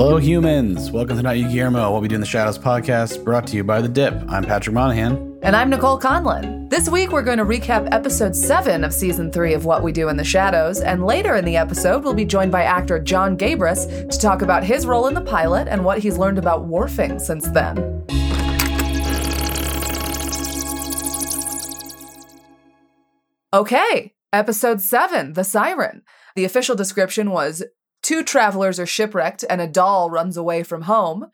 Hello, humans. Welcome to Not You Guillermo, What We Do in the Shadows podcast, brought to you by The Dipp. I'm Patrick Monahan. And I'm Nicole Conlan. This week, we're going to recap episode 7 of season 3 of What We Do in the Shadows. And later in the episode, we'll be joined by actor Jon Gabrus to talk about his role in the pilot and what he's learned about warfing since then. Okay, episode 7 The Siren. The official description was Two travelers are shipwrecked and a doll runs away from home.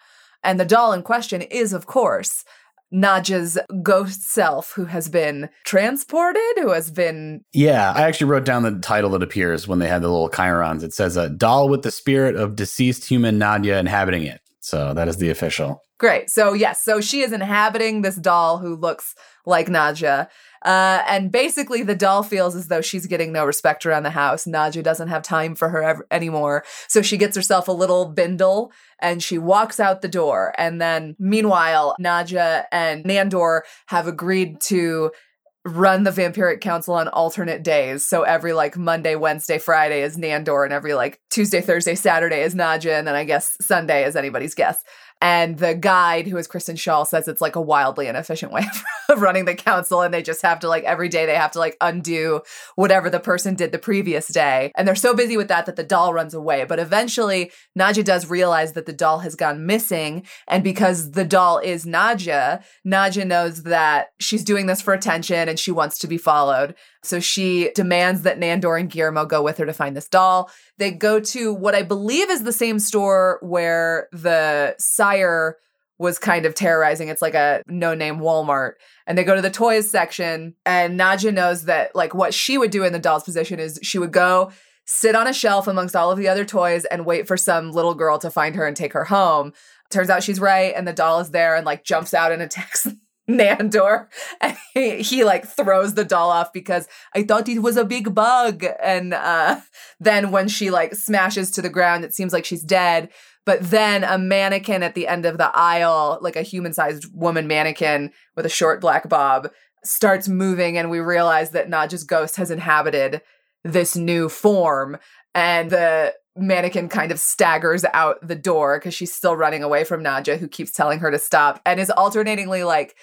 And the doll in question is, of course, Nadja's ghost self who has been transported, who has been. Yeah, I actually wrote down the title that appears when they had the little chyrons. It says a doll with the spirit of deceased human Nadja inhabiting it. So that is the official. Great. So, yes, so she is inhabiting this doll who looks like Nadja. Uh, and basically, the doll feels as though she's getting no respect around the house. Nadja doesn't have time for her ever- anymore. So she gets herself a little bindle and she walks out the door. And then, meanwhile, Nadja and Nandor have agreed to run the vampiric council on alternate days so every like monday wednesday friday is nandor and every like tuesday thursday saturday is nadja and then i guess sunday is anybody's guess and the guide, who is Kristen Schaal, says it's like a wildly inefficient way of running the council. And they just have to like every day they have to like undo whatever the person did the previous day. And they're so busy with that that the doll runs away. But eventually, Nadja does realize that the doll has gone missing. And because the doll is Nadja, Nadja knows that she's doing this for attention and she wants to be followed. So she demands that Nandor and Guillermo go with her to find this doll. They go to what I believe is the same store where the sire was kind of terrorizing. It's like a no name Walmart. And they go to the toys section, and Nadja knows that, like, what she would do in the doll's position is she would go sit on a shelf amongst all of the other toys and wait for some little girl to find her and take her home. Turns out she's right, and the doll is there and, like, jumps out and attacks Nandor and he, he, like throws the doll off because I thought it was a big bug. And uh then when she like smashes to the ground it seems like she's dead. But then a mannequin at the end of the aisle like a human-sized woman mannequin with a short black bob starts moving and we realize that Nadja's ghost has inhabited this new form. And the mannequin kind of staggers out the door because she's still running away from Nadja, who keeps telling her to stop and is alternatingly like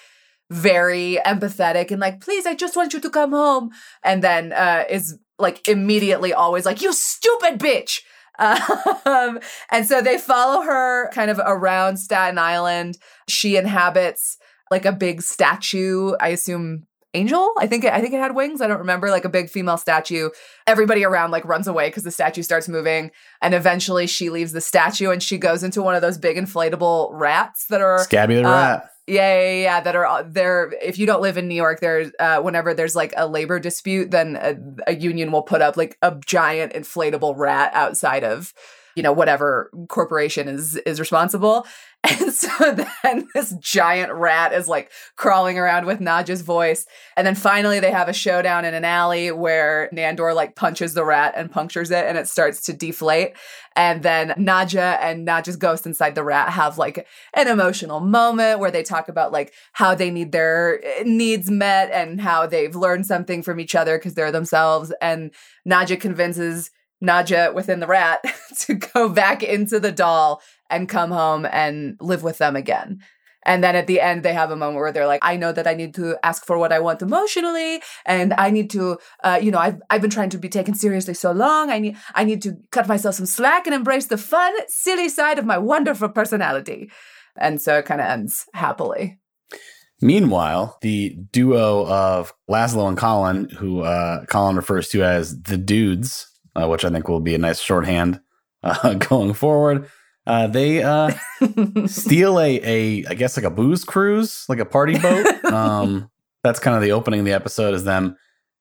very empathetic and like, please, I just want you to come home. And then uh, is like immediately always like, you stupid bitch. Um, and so they follow her kind of around Staten Island. She inhabits like a big statue, I assume angel i think it, i think it had wings i don't remember like a big female statue everybody around like runs away because the statue starts moving and eventually she leaves the statue and she goes into one of those big inflatable rats that are Scabby the uh, rat. Yeah, yeah, yeah, that are there. If you don't live in New York, there's uh, whenever there's like a labor dispute, then a, a union will put up like a giant inflatable rat outside of you know whatever corporation is is responsible and so then this giant rat is like crawling around with Nadja's voice. And then finally they have a showdown in an alley where Nandor like punches the rat and punctures it and it starts to deflate. And then Nadja and Nadja's ghost inside the rat have like an emotional moment where they talk about like how they need their eh, needs met and how they've learned something from each other because they're themselves. And Nadja convinces Nadja within the rat to go back into the doll and come home and live with them again. And then at the end, they have a moment where they're like, I know that I need to ask for what I want emotionally. And I need to, uh, you know, I've, I've been trying to be taken seriously so long. I need, I need to cut myself some slack and embrace the fun, silly side of my wonderful personality. And so it kind of ends happily. Meanwhile, the duo of Laszlo and Colin, who uh, Colin refers to as the dudes, uh, which I think will be a nice shorthand uh, going forward. Uh, they uh, steal a, a, I guess like a booze cruise, like a party boat. Um, that's kind of the opening of the episode is them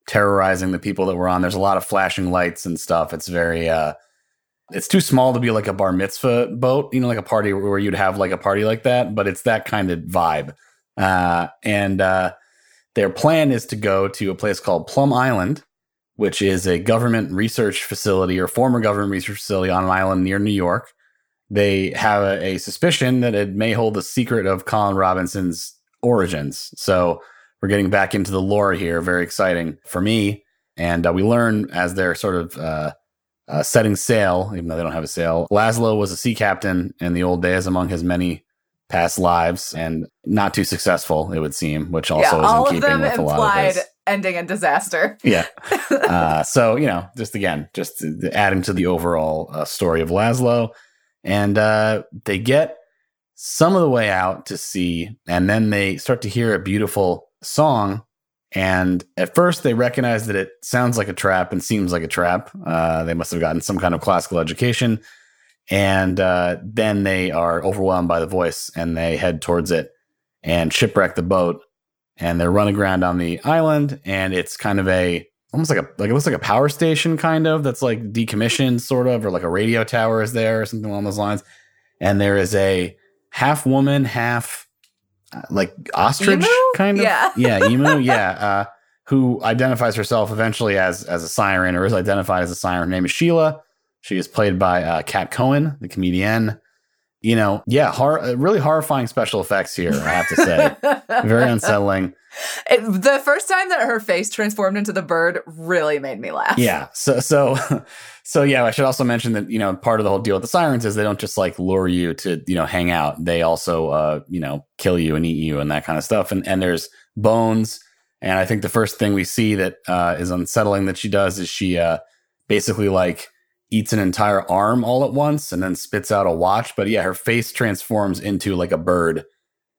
terrorizing the people that were on. There's a lot of flashing lights and stuff. It's very, uh, it's too small to be like a bar mitzvah boat, you know, like a party where you'd have like a party like that, but it's that kind of vibe. Uh, and uh, their plan is to go to a place called Plum Island, which is a government research facility or former government research facility on an island near New York. They have a, a suspicion that it may hold the secret of Colin Robinson's origins. So we're getting back into the lore here. Very exciting for me. And uh, we learn as they're sort of uh, uh, setting sail, even though they don't have a sail. Laszlo was a sea captain in the old days among his many past lives and not too successful, it would seem, which also yeah, is in keeping with a lot of implied his. Ending in disaster. Yeah. uh, so, you know, just again, just adding to the overall uh, story of Laszlo. And uh, they get some of the way out to sea, and then they start to hear a beautiful song. And at first, they recognize that it sounds like a trap and seems like a trap. Uh, they must have gotten some kind of classical education. And uh, then they are overwhelmed by the voice and they head towards it and shipwreck the boat. And they're running around on the island, and it's kind of a almost like a like it looks like a power station kind of that's like decommissioned sort of or like a radio tower is there or something along those lines. And there is a half woman half uh, like ostrich kind of Yeah. yeah emu yeah uh who identifies herself eventually as as a siren or is identified as a siren. Her name is sheila. She is played by uh kat cohen the comedian you know yeah hor- uh, really horrifying special effects here i have to say. Very unsettling. It, the first time that her face transformed into the bird really made me laugh. yeah so so so yeah i should also mention that you know part of the whole deal with the sirens is they don't just like lure you to you know hang out. They also uh you know kill you and eat you and that kind of stuff. And and there's bones. And i think the first thing we see that uh is unsettling that she does is she uh basically like eats an entire arm all at once and then spits out a watch but yeah her face transforms into like a bird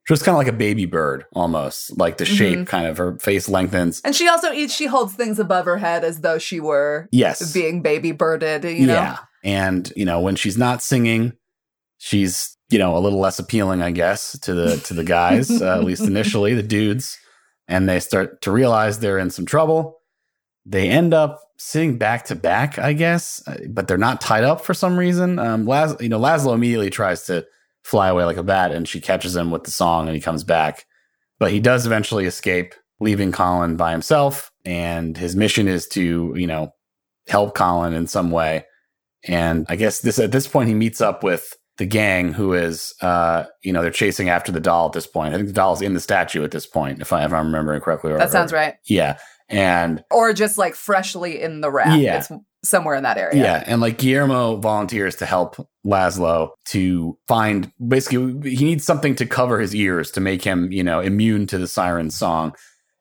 just kind of like a baby bird almost like the shape Mhm. kind of her face lengthens And she also eats, she holds things above her head as though she were yes being baby birded, you know? Yeah. And, you know, when she's not singing, she's, you know, a little less appealing, I guess, to the to the guys, uh, at least initially, the dudes. And they start to realize they're in some trouble. They end up sitting back to back, I guess, uh, but they're not tied up for some reason. Um, Laz- you know, Laszlo immediately tries to fly away like a bat, and she catches him with the song, and he comes back. But he does eventually escape, leaving Colin by himself. And his mission is to, you know, help Colin in some way. And I guess this at this point he meets up with the gang who is uh you know they're chasing after the doll at this point. I think the doll's in the statue at this point, if I if I'm remembering correctly. Or, That sounds right. Yeah. And Or just like freshly in the wrap. Yeah. It's somewhere in that area. yeah. and like Guillermo volunteers to help Laszlo to find basically he needs something to cover his ears to make him, you know, immune to the siren song.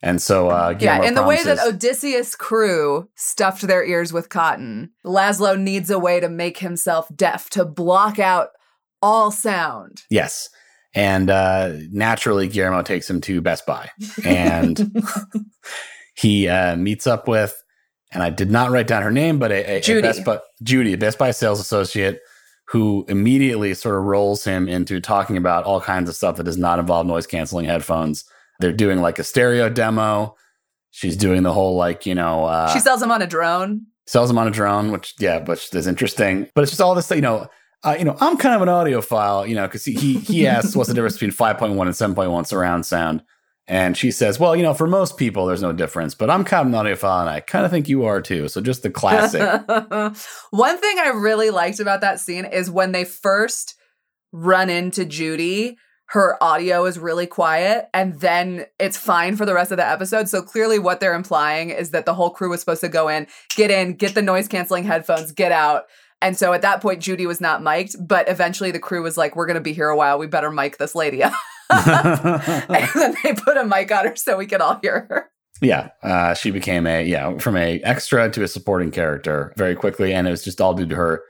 And so uh Guillermo Yeah, in the way that Odysseus' crew stuffed their ears with cotton, Laszlo needs a way to make himself deaf, to block out all sound. Yes. And uh, naturally, Guillermo takes him to Best Buy. And he uh, meets up with, and I did not write down her name, but a, a, a Judy. Best Buy, Judy, a Best Buy sales associate, who immediately sort of rolls him into talking about all kinds of stuff that does not involve noise canceling headphones. They're doing like a stereo demo. She's doing the whole like you know uh, she sells him on a drone. sells them on a drone, which yeah, which is interesting. But it's just all this, you know. Uh, you know, I'm kind of an audiophile, you know, because he, he he asks what's the difference between 5.1 and 7.1 surround sound, and she says, well, you know, for most people, there's no difference, but I'm kind of an audiophile, and I kind of think you are too. So just the classic, One thing I really liked about that scene is when they first run into Judy, her audio is really quiet and then it's fine for the rest of the episode. So clearly what they're implying is that the whole crew was supposed to go in, get in, get the noise canceling headphones, get out. And so at that point Judy was not mic'd, but eventually the crew was like, We're gonna be here a while, we better mic this lady up. and then they put a mic on her so we could all hear her. yeah, uh, she became a yeah from a extra to a supporting character very quickly, and it was just all due to her.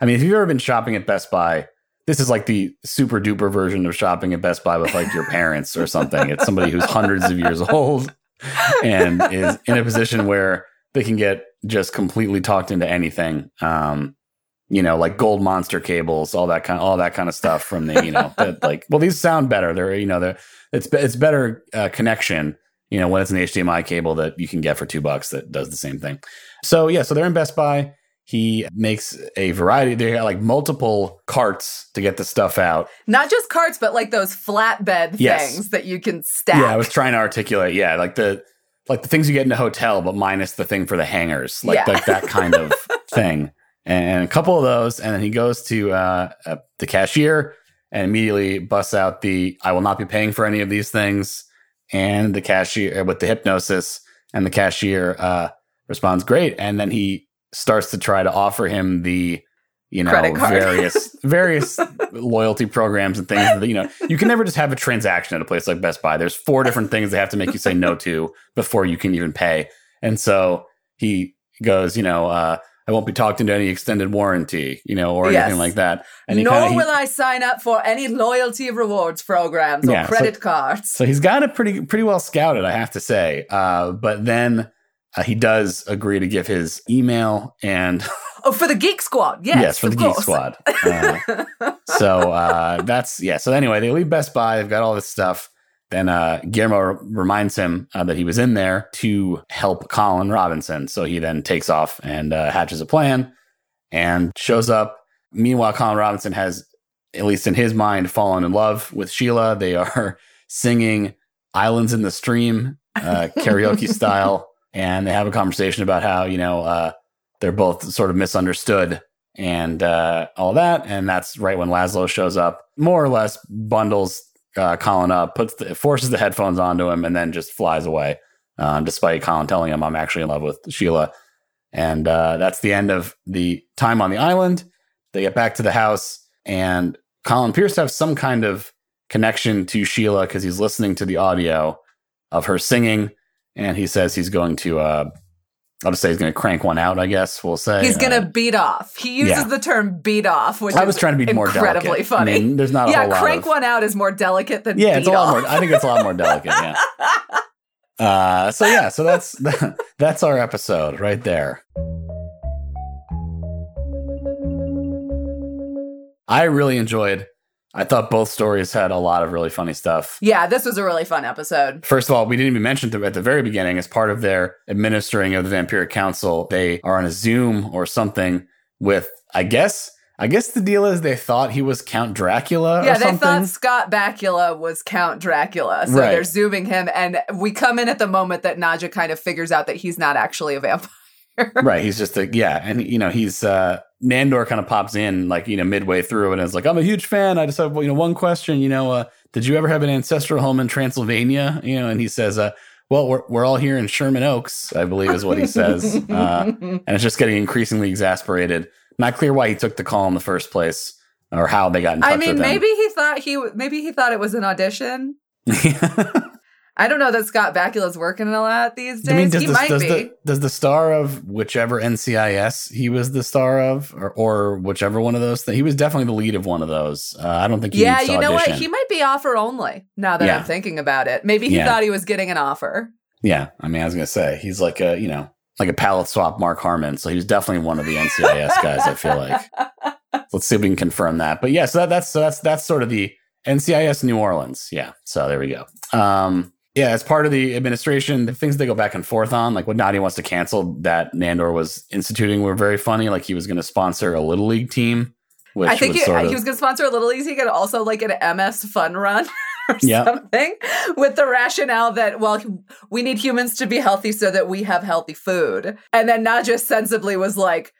I mean, if you've ever been shopping at Best Buy, this is like the super duper version of shopping at Best Buy with like your parents or something. It's somebody who's hundreds of years old and is in a position where they can get just completely talked into anything. Um, you know, like gold monster cables, all that kind, all that kind of stuff from the, you know, that like, well, these sound better. They're, you know, they're, it's, it's better uh, connection, you know, when it's an HDMI cable that you can get for two bucks that does the same thing. So yeah, so they're in Best Buy. He makes a variety. They got like multiple carts to get the stuff out. Not just carts, but like those flatbed Yes. things that you can stack. Yeah, I was trying to articulate. Yeah, like the like the things you get in a hotel, but minus the thing for the hangers, like Yeah. like that kind of thing. And a couple of those, and then he goes to uh, uh, the cashier and immediately busts out the "I will not be paying for any of these things." And the cashier with the hypnosis, and the cashier uh, responds, "Great." And then he starts to try to offer him the you know various various loyalty programs and things that you know you can never just have a transaction at a place like Best Buy. There's four different things they have to make you say no to before you can even pay. And so he goes, you know, uh, I won't be talked into any extended warranty, you know, or Yes. anything like that. And Nor kinda, he- will I sign up for any loyalty rewards programs or Yeah, so- credit cards. So he's got it pretty pretty well scouted, I have to say. Uh, but then uh, he does agree to give his email and Oh, for the Geek Squad. Yes, yes, for the Geek. Squad. Uh, so uh, that's yeah. So anyway, they leave Best Buy. They've got all this stuff. Then uh, Guillermo r- reminds him uh, that he was in there to help Colin Robinson. So he then takes off and uh, hatches a plan and shows up. Meanwhile, Colin Robinson has, at least in his mind, fallen in love with Sheila. They are singing "Islands in the Stream" uh, karaoke style, and they have a conversation about how you know uh, they're both sort of misunderstood and uh, all that. And that's right when Laszlo shows up, more or less bundles uh, Colin up, puts the, forces the headphones onto him, and then just flies away. Um, despite Colin telling him, "I'm actually in love with Sheila," and uh, that's the end of the time on the island. They get back to the house, and Colin appears to have some kind of connection to Sheila because he's listening to the audio of her singing, and he says he's going to. Uh, I'll just say he's going to crank one out. I guess we'll say He's gonna Uh, beat off. He uses yeah. the term "beat off," which I is was trying to be more incredibly delicate. funny. I mean, there's not a yeah, crank of, one out is more delicate than Yeah, it's a lot off. more. I think it's a lot more delicate. Yeah. Uh, so yeah, so that's that's our episode right there. I really enjoyed. I thought both stories had a lot of really funny stuff. yeah, this was a really fun episode. First of all, we didn't even mention them at the very beginning as part of their administering of the Vampiric Council. They are on a Zoom or something with, I guess, I guess the deal is they thought he was Count Dracula Yeah, or they something. thought Scott Bakula was Count Dracula, so Right. they're zooming him, and we come in at the moment that Nadja kind of figures out that he's not actually a vampire. Right. He's just a, yeah. And, you know, he's, uh, Nandor kind of pops in like, you know, midway through and is like, I'm a huge fan. I just have, you know, one question, you know, uh, did you ever have an ancestral home in Transylvania? You know, and he says, uh, well, we're, we're all here in Sherman Oaks, I believe is what he says. Uh, and it's just getting increasingly exasperated. Not clear why he took the call in the first place or how they got in touch I mean, maybe he thought he maybe he thought it was an audition. I don't know that Scott Bakula's working a lot these days. I mean, does, he the, might does, be. the, does the star of whichever NCIS he was the star of, or, or whichever one of those, th- he was definitely the lead of one of those. Uh, I don't think he yeah, you know what? He might be offer only. Now that Yeah. I'm thinking about it, maybe he Yeah. thought he was getting an offer. yeah, I mean, I was gonna say he's like a you know like a palette swap Mark Harmon, so he was definitely one of the NCIS guys. I feel like. Let's see if we can confirm that. But yeah, so that, that's so that's that's sort of the NCIS New Orleans. Yeah, so there we go. Um, yeah, as part of the administration, the things they go back and forth on, like what Nadja wants to cancel that Nandor was instituting, were very funny. Like he was going to sponsor a little league team, which I think was he, sort of he was going to sponsor a Little League. He could also like an MS Fun Run or Yeah. something with the rationale that well, we need humans to be healthy so that we have healthy food. And then Nadja sensibly was like.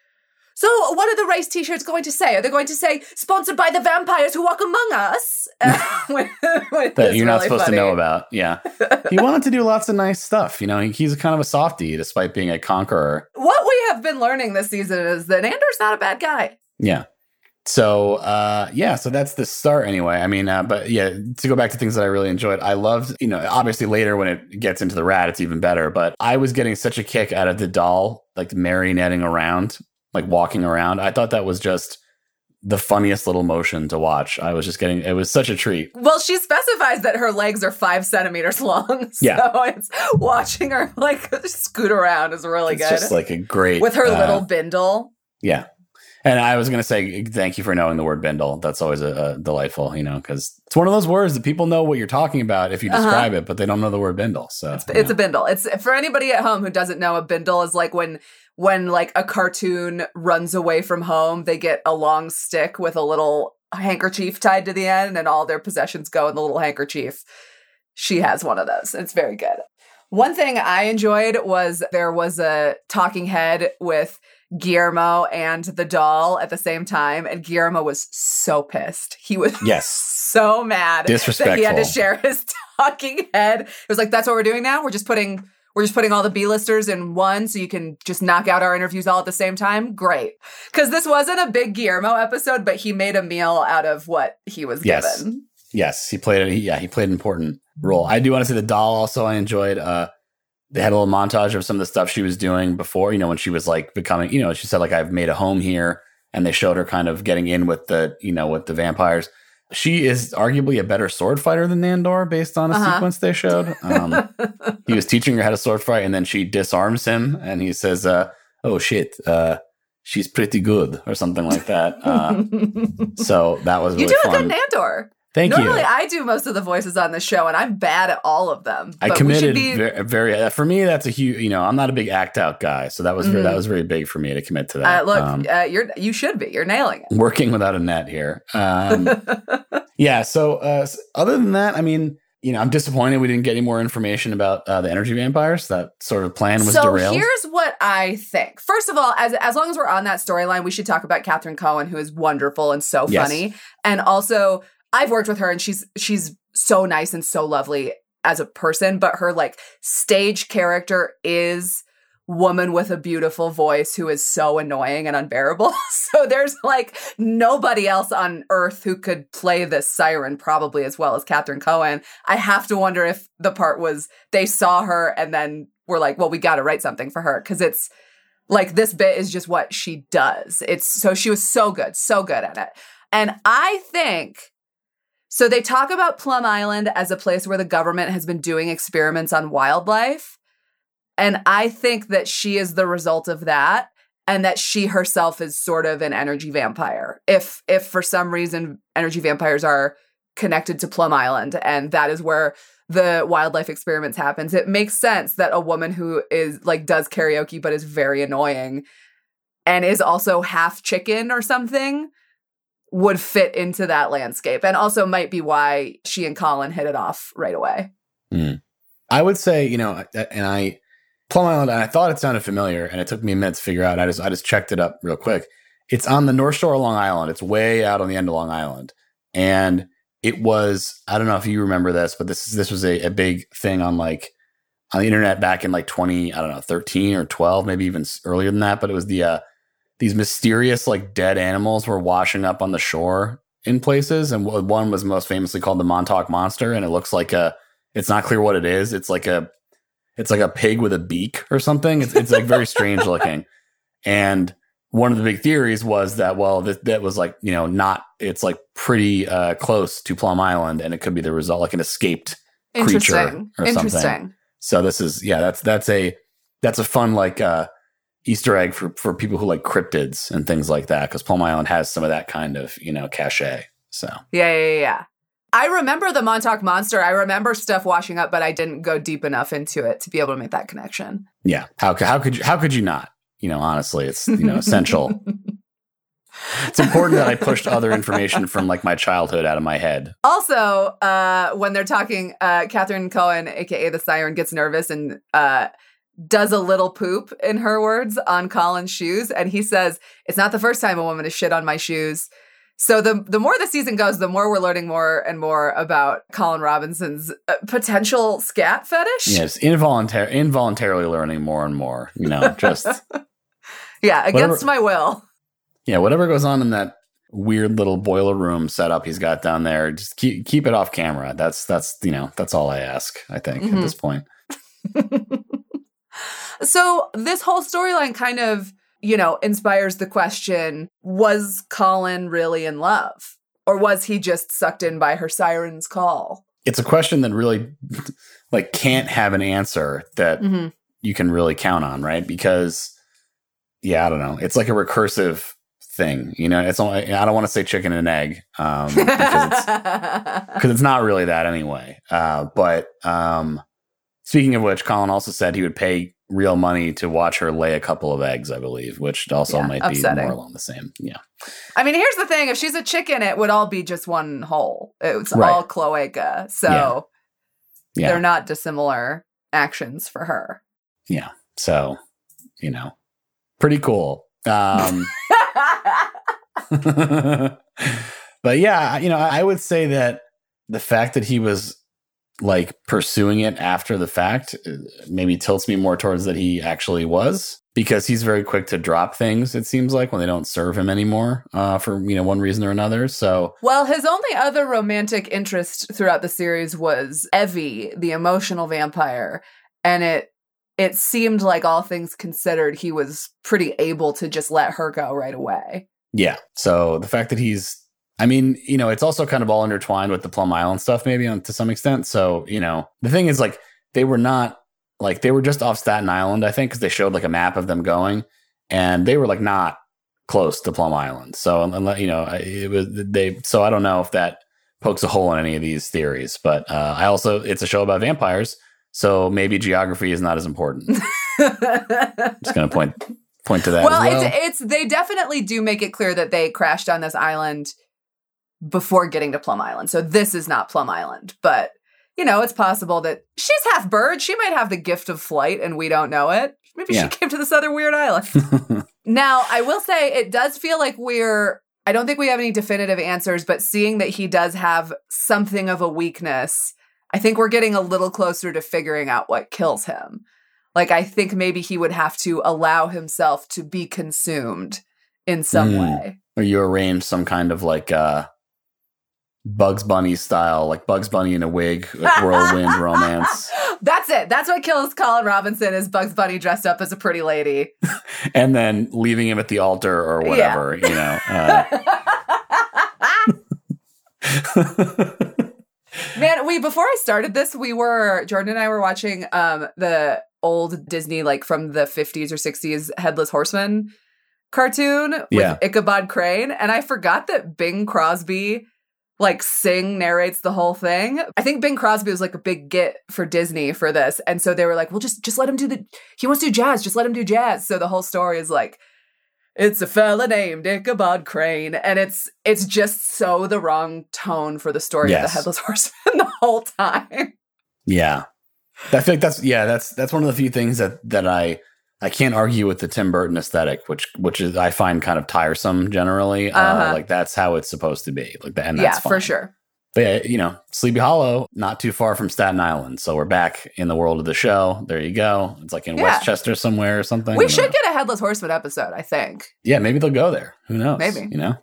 So, what are the race T-shirts going to say? Are they going to say "sponsored by the vampires who walk among us"? That you're not really supposed funny. to know about. Yeah, he wanted to do lots of nice stuff. You know, he, he's kind of a softie despite being a conqueror. What we have been learning this season is that Nandor's not a bad guy. Yeah. So uh yeah, so that's the start anyway. I mean, uh, but yeah, to go back to things that I really enjoyed, I loved, you know, obviously later when it gets into the rat, it's even better. But I was getting such a kick out of the doll, like marionetting around, like walking around. I thought that was just the funniest little motion to watch. I was just getting it was such a treat. Well, she specifies that her legs are five centimeters long. So Yeah. it's watching her like scoot around is really good. it's good. just like a great With her uh, little bindle. Yeah. And I was going to say thank you for knowing the word bindle. That's always a, a delightful, you know, because it's one of those words that people know what you're talking about if you Uh-huh. describe it, but they don't know the word bindle. So It's, it's a bindle. It's for anybody at home who doesn't know a bindle is like when when like a cartoon runs away from home, they get a long stick with a little handkerchief tied to the end and all their possessions go in the little handkerchief. She has one of those. It's very good. One thing I enjoyed was there was a talking head with Guillermo and the doll at the same time, and Guillermo was so pissed. He was Yes. so mad that he had to share his talking head. It was like, that's what we're doing now. We're just putting we're just putting all the B-listers in one so you can just knock out our interviews all at the same time. Great. Because this wasn't a big Guillermo episode, but he made a meal out of what he was Yes. given. Yes, he played it. Yeah, he played an important role. I do want to say the doll also. I enjoyed. Uh, they had a little montage of some of the stuff she was doing before. You know, when she was like becoming. You know, she said like I've made a home here, and they showed her kind of getting in with the you know with the vampires. She is arguably a better sword fighter than Nandor, based on a Uh-huh. sequence they showed. Um, he was teaching her how to sword fight, and then she disarms him, and he says, uh, "Oh shit, uh, she's pretty good," or something like that. Uh, so that was you really do a fun. good Nandor. Thank Normally, you. I do most of the voices on the show, and I'm bad at all of them. I committed be- very, very uh, for me. That's a huge. You know, I'm not a big act out guy, so that was very, Mhm. that was very big for me to commit to that. Uh, look, Um, uh, you're you should be. You're nailing it. working without a net here. Um, yeah. So uh, other than that, I mean, you know, I'm disappointed we didn't get any more information about uh, the energy vampires. That sort of plan was so derailed. here's what I think. First of all, as as long as we're on that storyline, we should talk about Catherine Cohen, who is wonderful and so Yes. funny. And also, I've worked with her, and she's she's so nice and so lovely as a person. But her like stage character is woman with a beautiful voice who is so annoying and unbearable. so there's like nobody else on earth who could play this siren probably as well as Catherine Cohen. I have to wonder if the part was they saw her and then were like, well, we got to write something for her because it's like this bit is just what she does. It's so she was so good, so good at it. And I think so they talk about Plum Island as a place where the government has been doing experiments on wildlife. And I think that she is the result of that and that she herself is sort of an energy vampire. If if for some reason energy vampires are connected to Plum Island and that is where the wildlife experiments happens, it makes sense that a woman who is like does karaoke but is very annoying and is also half chicken or something would fit into that landscape and also might be why she and Colin hit it off right away. I would say, you know, and I Plum Island, and I thought it sounded familiar, and it took me a minute to figure out. I just I just checked it up real quick. It's on the North Shore of Long Island. It's way out on the end of Long Island, and it was I don't know if you remember this, but this is this was a, a big thing on like on the internet back in like twenty I don't know thirteen or twelve, maybe even earlier than that. But it was the uh, these mysterious like dead animals were washing up on the shore in places, and one was most famously called the Montauk Monster, and it looks like a it's not clear what it is. It's like a it's like a pig with a beak or something. It's it's like very strange looking. And one of the big theories was that well that that was like, you know, not it's like pretty uh close to Plum Island and it could be the result like an escaped creature Interesting. or something. So this is yeah, that's that's a that's a fun like uh Easter egg for for people who like cryptids and things like that because Plum Island has some of that kind of, you know, cachet. So Yeah, yeah, yeah. I remember the Montauk Monster. I remember stuff washing up, but I didn't go deep enough into it to be able to make that connection. yeah, how how could you how could you not? You know, honestly, it's you know essential. It's important that I pushed other information from like my childhood out of my head. Also, uh, when they're talking, uh, Catherine Cohen, aka the Siren, gets nervous and uh, does a little poop, in her words, on Colin's shoes, and he says, "It's not the first time a woman has shit on my shoes." So the the more the season goes, the more we're learning more and more about Colin Robinson's uh, potential scat fetish. Yes, involuntar- involuntarily learning more and more. You know, just Yeah, against Whatever- my will. yeah, whatever goes on in that weird little boiler room setup he's got down there, just keep keep it off camera. That's that's you know that's all I ask. I think Mhm. at this point. So this whole storyline kind of, you know, inspires the question, was Colin really in love? Or was he just sucked in by her siren's call? It's a question that really like can't have an answer that Mm-hmm. you can really count on, right? Because yeah, I don't know. It's like a recursive thing. You know, it's only I don't want to say chicken and egg um, because it's because it's not really that anyway. Uh, but um, speaking of which, Colin also said he would pay real money to watch her lay a couple of eggs, I believe, which also Yeah, might upsetting. be more along the same. Yeah, I mean, here's the thing if she's a chicken, it would all be just one hole. It's Right. all cloaca. So yeah. they're not dissimilar actions for her. Yeah. So you know, pretty cool. Um, but yeah, you know, I would say that the fact that he was like pursuing it after the fact uh, maybe tilts me more towards that he actually was because he's very quick to drop things it seems like when they don't serve him anymore uh, for you know one reason or another so Well, his only other romantic interest throughout the series was Evie, the emotional vampire, and it it seemed like all things considered he was pretty able to just let her go right away. yeah so the fact that he's i mean you know it's also kind of all intertwined with the plum island stuff maybe on, to some extent. So you know the thing is like they were not like they were just off staten island i think because they showed like a map of them going and they were like not close to plum island. So unless you know it was they so i don't know if that pokes a hole in any of these theories but uh, i also it's a show about vampires so maybe geography is not as important. Just gonna point point to that well, well. it's it's they definitely do make it clear that they crashed on this island before getting to Plum Island. So this is not Plum Island, but you know, it's possible that she's half bird. She might have the gift of flight and we don't know it. Maybe Yeah. she came to this other weird island. now, I will say it does feel like we're I don't think we have any definitive answers, but seeing that he does have something of a weakness, I think we're getting a little closer to figuring out what kills him. Like I think maybe he would have to allow himself to be consumed in some Mm. way. or you arrange some kind of like uh Bugs Bunny style, like Bugs Bunny in a wig, like whirlwind romance, That's it. That's what kills Colin Robinson is Bugs Bunny dressed up as a pretty lady. and then leaving him at the altar or Yeah. whatever, you know. Uh, Man, we before I started this, we were Jordan and I were watching um the old Disney like from the 50s or 60s Headless Horseman cartoon with Yeah. Ichabod Crane and I forgot that Bing Crosby like sing narrates the whole thing. I think Bing Crosby was like a big get for Disney for this and so they were like, "Well just just let him do the he wants to do jazz, just let him do jazz." So the whole story is like it's a fella named Ichabod Crane, and it's it's just so the wrong tone for the story of the Headless Horseman the whole time. yeah. I think that's yeah, that's that's one of the few things that that I I can't argue with the Tim Burton aesthetic, which which is I find kind of tiresome generally. Uh, Uh-huh. like that's how it's supposed to be. Like that, and that's yeah, for sure. But yeah, you know, Sleepy Hollow, not too far from Staten Island. So we're back in the world of the show. There you go. It's like in Yeah. Westchester somewhere or something. We should know. get a Headless Horseman episode, I think. Yeah, maybe they'll go there. Who knows? Maybe. You know?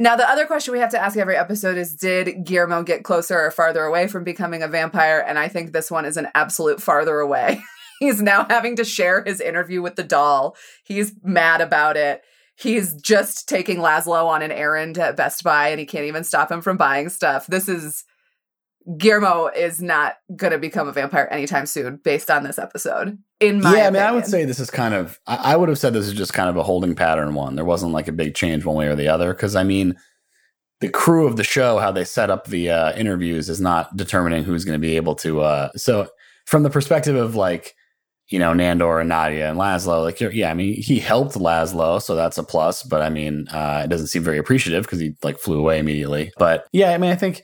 Now, the other question we have to ask every episode is Did Guillermo get closer or farther away from becoming a vampire? And I think this one is an absolute farther away. He's now having to share his interview with the doll. He's mad about it. He's just taking Laszlo on an errand at Best Buy and he can't even stop him from buying stuff. This is Guillermo is not going to become a vampire anytime soon based on this episode. In my yeah, I mean, I would say this is kind of, I, I would have said this is just kind of a holding pattern one. There wasn't like a big change one way or the other. Cause I mean, the crew of the show, how they set up the uh, interviews is not determining who's going to be able to. Uh, so, from the perspective of like, you know, Nandor and Nadja and Laszlo, like, yeah, I mean, he helped Laszlo, so that's a plus. But I mean, uh, it doesn't seem very appreciative because he like flew away immediately. But yeah, I mean, I think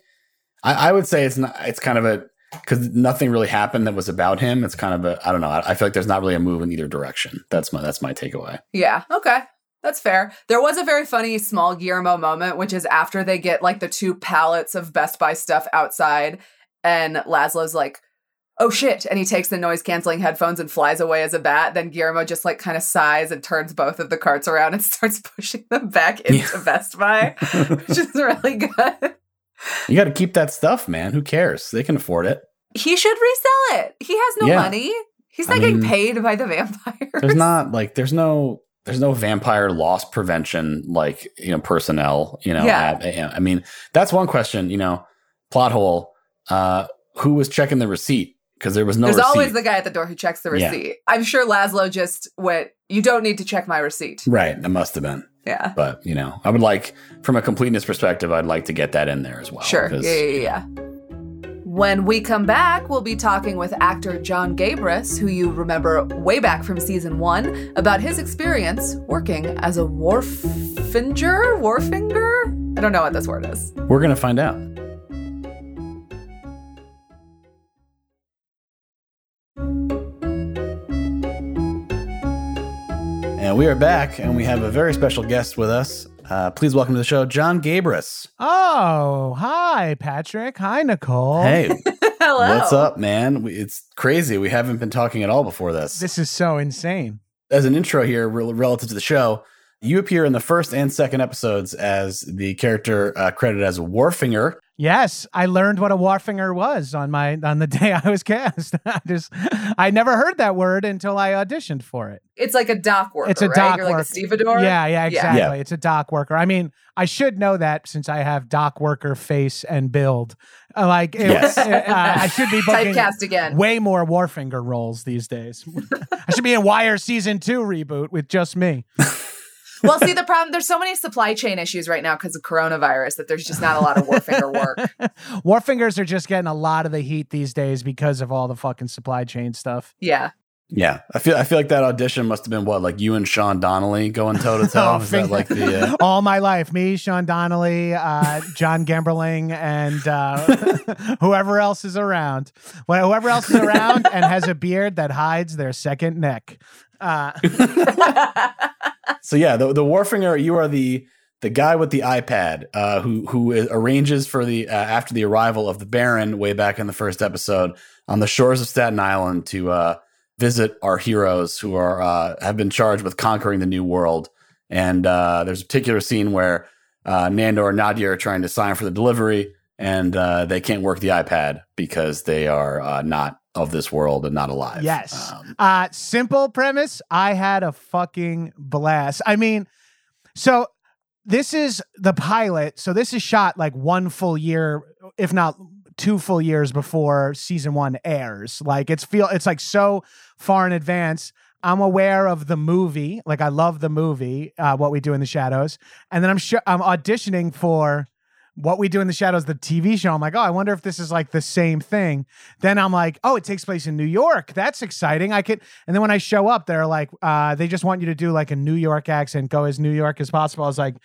I, I would say it's not. It's kind of a because nothing really happened that was about him. It's kind of a I don't know. I, I feel like there's not really a move in either direction. That's my that's my takeaway. Yeah, okay. That's fair. There was a very funny small Guillermo moment, which is after they get like the two pallets of Best Buy stuff outside, and Laszlo's like, oh shit. And he takes the noise canceling headphones and flies away as a bat. Then Guillermo just like kind of sighs and turns both of the carts around and starts pushing them back into Best Buy, which is really good. You got to keep that stuff, man. Who cares? They can afford it. He should resell it. He has no Yeah. money. He's I not getting mean, paid by the vampires. There's not like there's no there's no vampire loss prevention like you know personnel. You know, Yeah. at- I mean that's one question. You know, plot hole. Uh, who was checking the receipt? Because there was no. There's receipt. always the guy at the door who checks the Yeah. receipt. I'm sure Laszlo just went, You don't need to check my receipt. right. It must have been. Yeah. But you know, I would like, from a completeness perspective, I'd like to get that in there as well. Sure. Yeah, yeah, yeah. When we come back, we'll be talking with actor Jon Gabrus, who you remember way back from season one, about his experience working as a wharfinger. Wharfinger. I don't know what this word is. We're gonna find out. And we are back, and we have a very special guest with us. Uh, please welcome to the show, Jon Gabrus. Oh, hi, Patrick. Hi, Nicole. Hey, Hello. What's up, man? We, it's crazy. We haven't been talking at all before this. This is so insane. As an intro here, rel- relative to the show, you appear in the first and second episodes as the character uh, credited as Wharfinger. Yes, I learned what a wharfinger was on my on the day I was cast. I just I never heard that word until I auditioned for it. It's like a dock worker. It's a right? dock You're like a worker. stevedore. Yeah, yeah, exactly. Yeah. It's a dock worker. I mean, I should know that since I have dock worker face and build. Uh, Like, it- Yes. uh, I should be booking Typecast again. way more wharfinger roles these days. I should be in Wire season two reboot with just me. Well, see, the problem there's so many supply chain issues right now because of coronavirus that there's just not a lot of Wharfinger work. Wharfingers are just getting a lot of the heat these days because of all the fucking supply chain stuff. Yeah. Yeah, I feel I feel like that audition must have been what like you and Sean Donnelly going toe to toe. Oh, Is that like the uh, all my life. Me, Sean Donnelly, uh, John Gemberling, and uh, whoever else is around. Well, whoever else is around and has a beard that hides their second neck. So yeah, the the Wharfinger, you are the the guy with the iPad uh, who who arranges for the uh, after the arrival of the Baron way back in the first episode on the shores of Staten Island to uh, visit our heroes who are uh, have been charged with conquering the new world. And uh, there's a particular scene where uh, Nandor or Nadja are trying to sign for the delivery, and uh, they can't work the iPad because they are uh, not of this world and not alive. Yes. Um, Uh, simple premise. I had a fucking blast. I mean, so this is the pilot. So this is shot like one full year, if not two full years before season one airs. Like it's feel it's like so far in advance. I'm aware of the movie. Like I love the movie, uh, What We Do in the Shadows, and then I'm sure I'm auditioning for what we do in the shadows the tv show i'm like oh i wonder if this is like the same thing. Then i'm like oh it takes place in new york. That's exciting. I could and then when i show up they're like uh they just want you to do like a new york accent go as new york as possible. I was like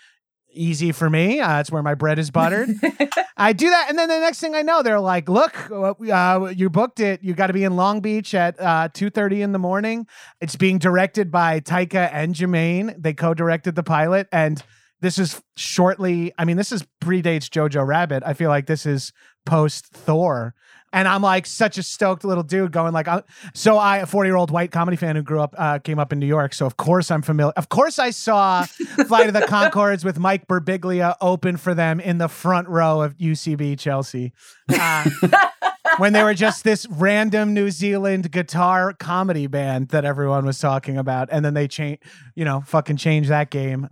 easy for me. Uh, that's where my bread is buttered. I do that and then the next thing i know they're like look uh, you booked it. You got to be in long beach at uh, 2.30 in the morning. It's being directed by taika and jermaine. They co-directed the pilot and this is shortly i mean this is predates jojo rabbit. I feel like this is post thor. And i'm like such a stoked little dude going like uh, so i a 40 year old white comedy fan who grew up uh, came up in new york. So of course i'm familiar of course i saw flight of the conchords with mike birbiglia open for them in the front row of ucb chelsea. Uh, when they were just this random New Zealand guitar comedy band that everyone was talking about, and then they change, you know, fucking change that game.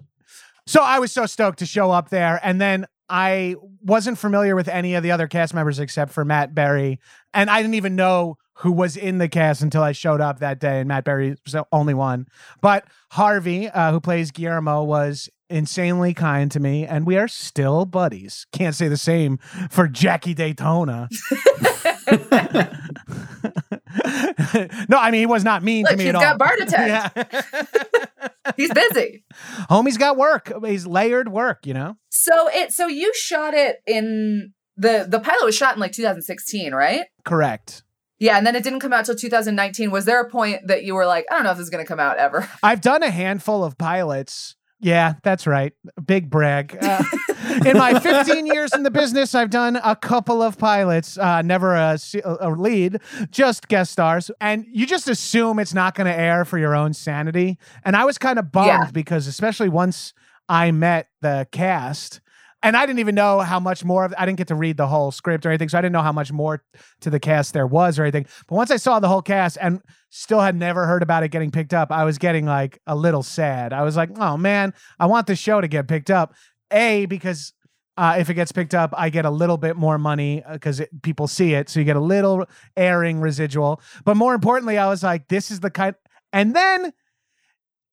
So I was so stoked to show up there, and then I wasn't familiar with any of the other cast members except for Matt Berry, and I didn't even know who was in the cast until I showed up that day, and Matt Berry was the only one. But Harvey, uh, who plays Guillermo, was insanely kind to me, and we are still buddies. Can't say the same for Jackie Daytona. no, I mean he was not mean Look, to me he's at got all. bar attack. Yeah. He's busy. Homie's got work. He's layered work, you know? So it so you shot it in the the pilot was shot in like 2016, right? Correct. Yeah, and then it didn't come out till 2019. Was there a point that you were like, I don't know if this is going to come out ever? I've done a handful of pilots. Yeah, that's right. Big brag. Uh, in my 15 years in the business, I've done a couple of pilots, uh, never a, a lead, just guest stars. And you just assume it's not going to air for your own sanity. And I was kind of bummed Yeah. because, especially once I met the cast, and I didn't even know how much more of I didn't get to read the whole script or anything, so I didn't know how much more to the cast there was or anything. But once I saw the whole cast and still had never heard about it getting picked up, I was getting like a little sad. I was like, oh man, I want the show to get picked up. A because uh, if it gets picked up, I get a little bit more money because people see it, so you get a little airing residual. But more importantly, I was like, this is the kind. And then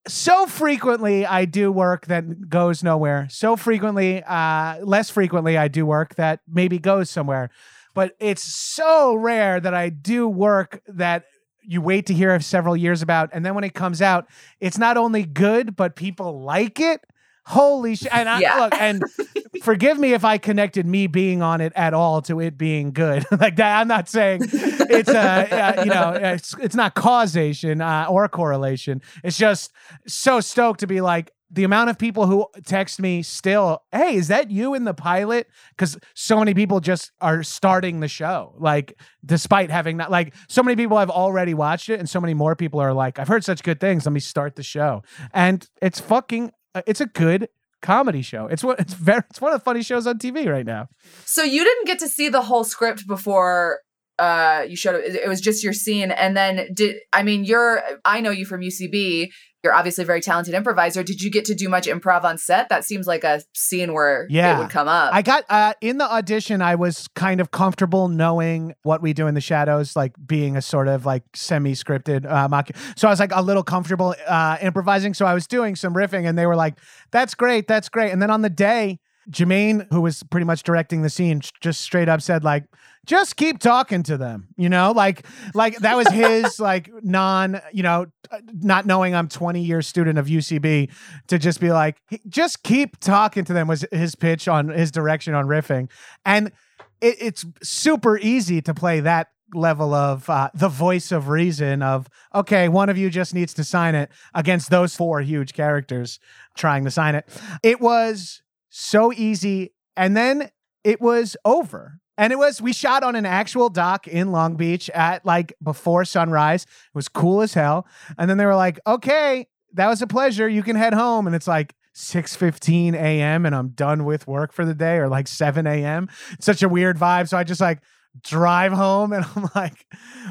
so frequently I do work that goes nowhere. So frequently, uh, less frequently I do work that maybe goes somewhere. But it's so rare that I do work that you wait to hear of several years about, and then when it comes out, it's not only good, but people like it. Holy shit! And I, Yeah. look, and forgive me if I connected me being on it at all to it being good. like that, I'm not saying it's uh, uh you know it's it's not causation uh, or correlation. It's just so stoked to be like the amount of people who text me still, hey, is that you in the pilot? Because so many people just are starting the show, like despite having not like so many people have already watched it, and so many more people are like, I've heard such good things. Let me start the show, and it's fucking, uh, it's a good comedy show. It's what it's very, it's one of the funny shows on TV right now. So you didn't get to see the whole script before uh you showed it it was just your scene and then did i mean you're i know you from ucb you're obviously a very talented improviser did you get to do much improv on set that seems like a scene where Yeah. it would come up I got uh, in the audition. I was kind of comfortable knowing what we do in the shadows, like being a sort of like semi-scripted uh, mock. So I was like a little comfortable uh, improvising. So I was doing some riffing, and they were like, "That's great, that's great." And then on the day, Jermaine, who was pretty much directing the scene, just straight up said like, "Just keep talking to them," you know, like like that was his like non, you know, uh, not knowing I'm 20 year student of UCB to just be like, just keep talking to them was his pitch on his direction on riffing, and it, it's super easy to play that level of uh, the voice of reason of okay one of you just needs to sign it against those four huge characters trying to sign it. It was so easy and then it was over and it was we shot on an actual dock in long beach at like before sunrise it was cool as hell and then they were like okay that was a pleasure you can head home and it's like 6:15 a.m. and I'm done with work for the day or like 7 a.m. Such a weird vibe so I just like drive home and I'm like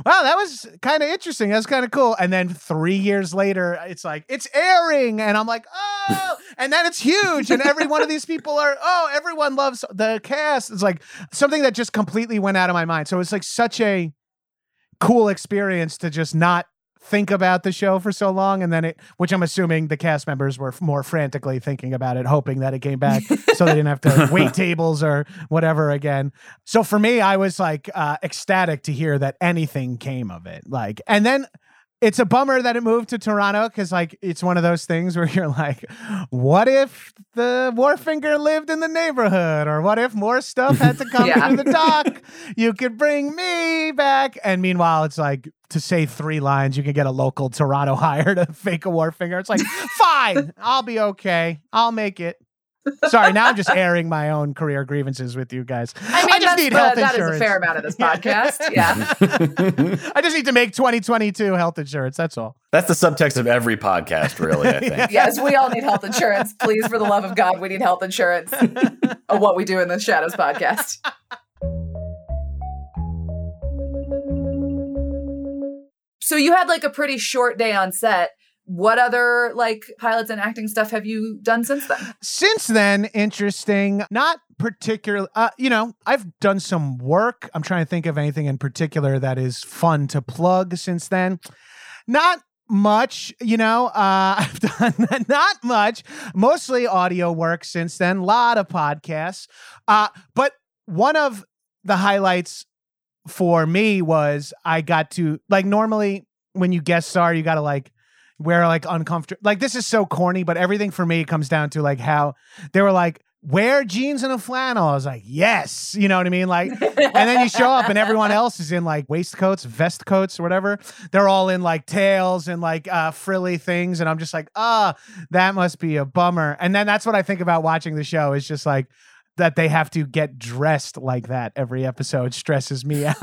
wow that was kind of interesting. That's kind of cool. And then 3 years later it's like it's airing! And I'm like oh! And then it's huge and every one of these people are oh everyone loves the cast. It's like something that just completely went out of my mind. So it's like such a cool experience to just not think about the show for so long and then it which i'm assuming the cast members were more frantically thinking about it hoping that it came back so they didn't have to wait tables or whatever again. So for me i was like uh, ecstatic to hear that anything came of it. Like and then it's a bummer that it moved to Toronto because, like, it's one of those things where you're like, what if the Wharfinger lived in the neighborhood? Or what if more stuff had to come Yeah. through the dock? You could bring me back. And meanwhile, it's like, to say three lines, you can get a local Toronto hire to fake a Wharfinger. It's like, fine, I'll be okay. I'll make it. Sorry, now I'm just airing my own career grievances with you guys. i mean just that's, need uh, health that is insurance. a fair amount of this podcast yeah I just need to make 2022 health insurance. That's all. That's the subtext of every podcast, really, I think. yes we all need health insurance please for the love of god we need health insurance of what we do in the shadows podcast so you had like a pretty short day on set what other like pilots and acting stuff have you done since then? Since then interesting. Not particularly, uh, you know i've done some work. I'm trying to think of anything in particular that is fun to plug since then. Not much you know uh i've done not much. Mostly audio work since then. A lot of podcasts. Uh but one of the highlights for me was i got to like normally when you guest star you gotta like wear like uncomfortable like this is so corny but everything for me comes down to like how they were like wear jeans and a flannel. I was like yes. You know what i mean? Like and then you show up and everyone else is in like waistcoats vest coats or whatever. They're all in like tails and like uh frilly things and i'm just like ah that must be a bummer. And then that's what i think about watching the show is just like that they have to get dressed like that every episode stresses me out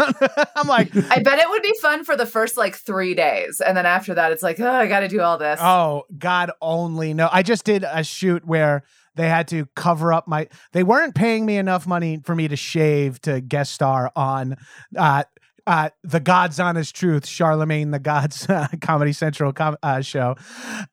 i'm like I bet it would be fun for the first like three days. And then after that, it's like, oh, I got to do all this. Oh, God only know. I just did a shoot where they had to cover up my. They weren't paying me enough money for me to shave to guest star on. Uh, uh, the God's Honest Truth, Charlemagne the God's uh, Comedy Central com- uh, show.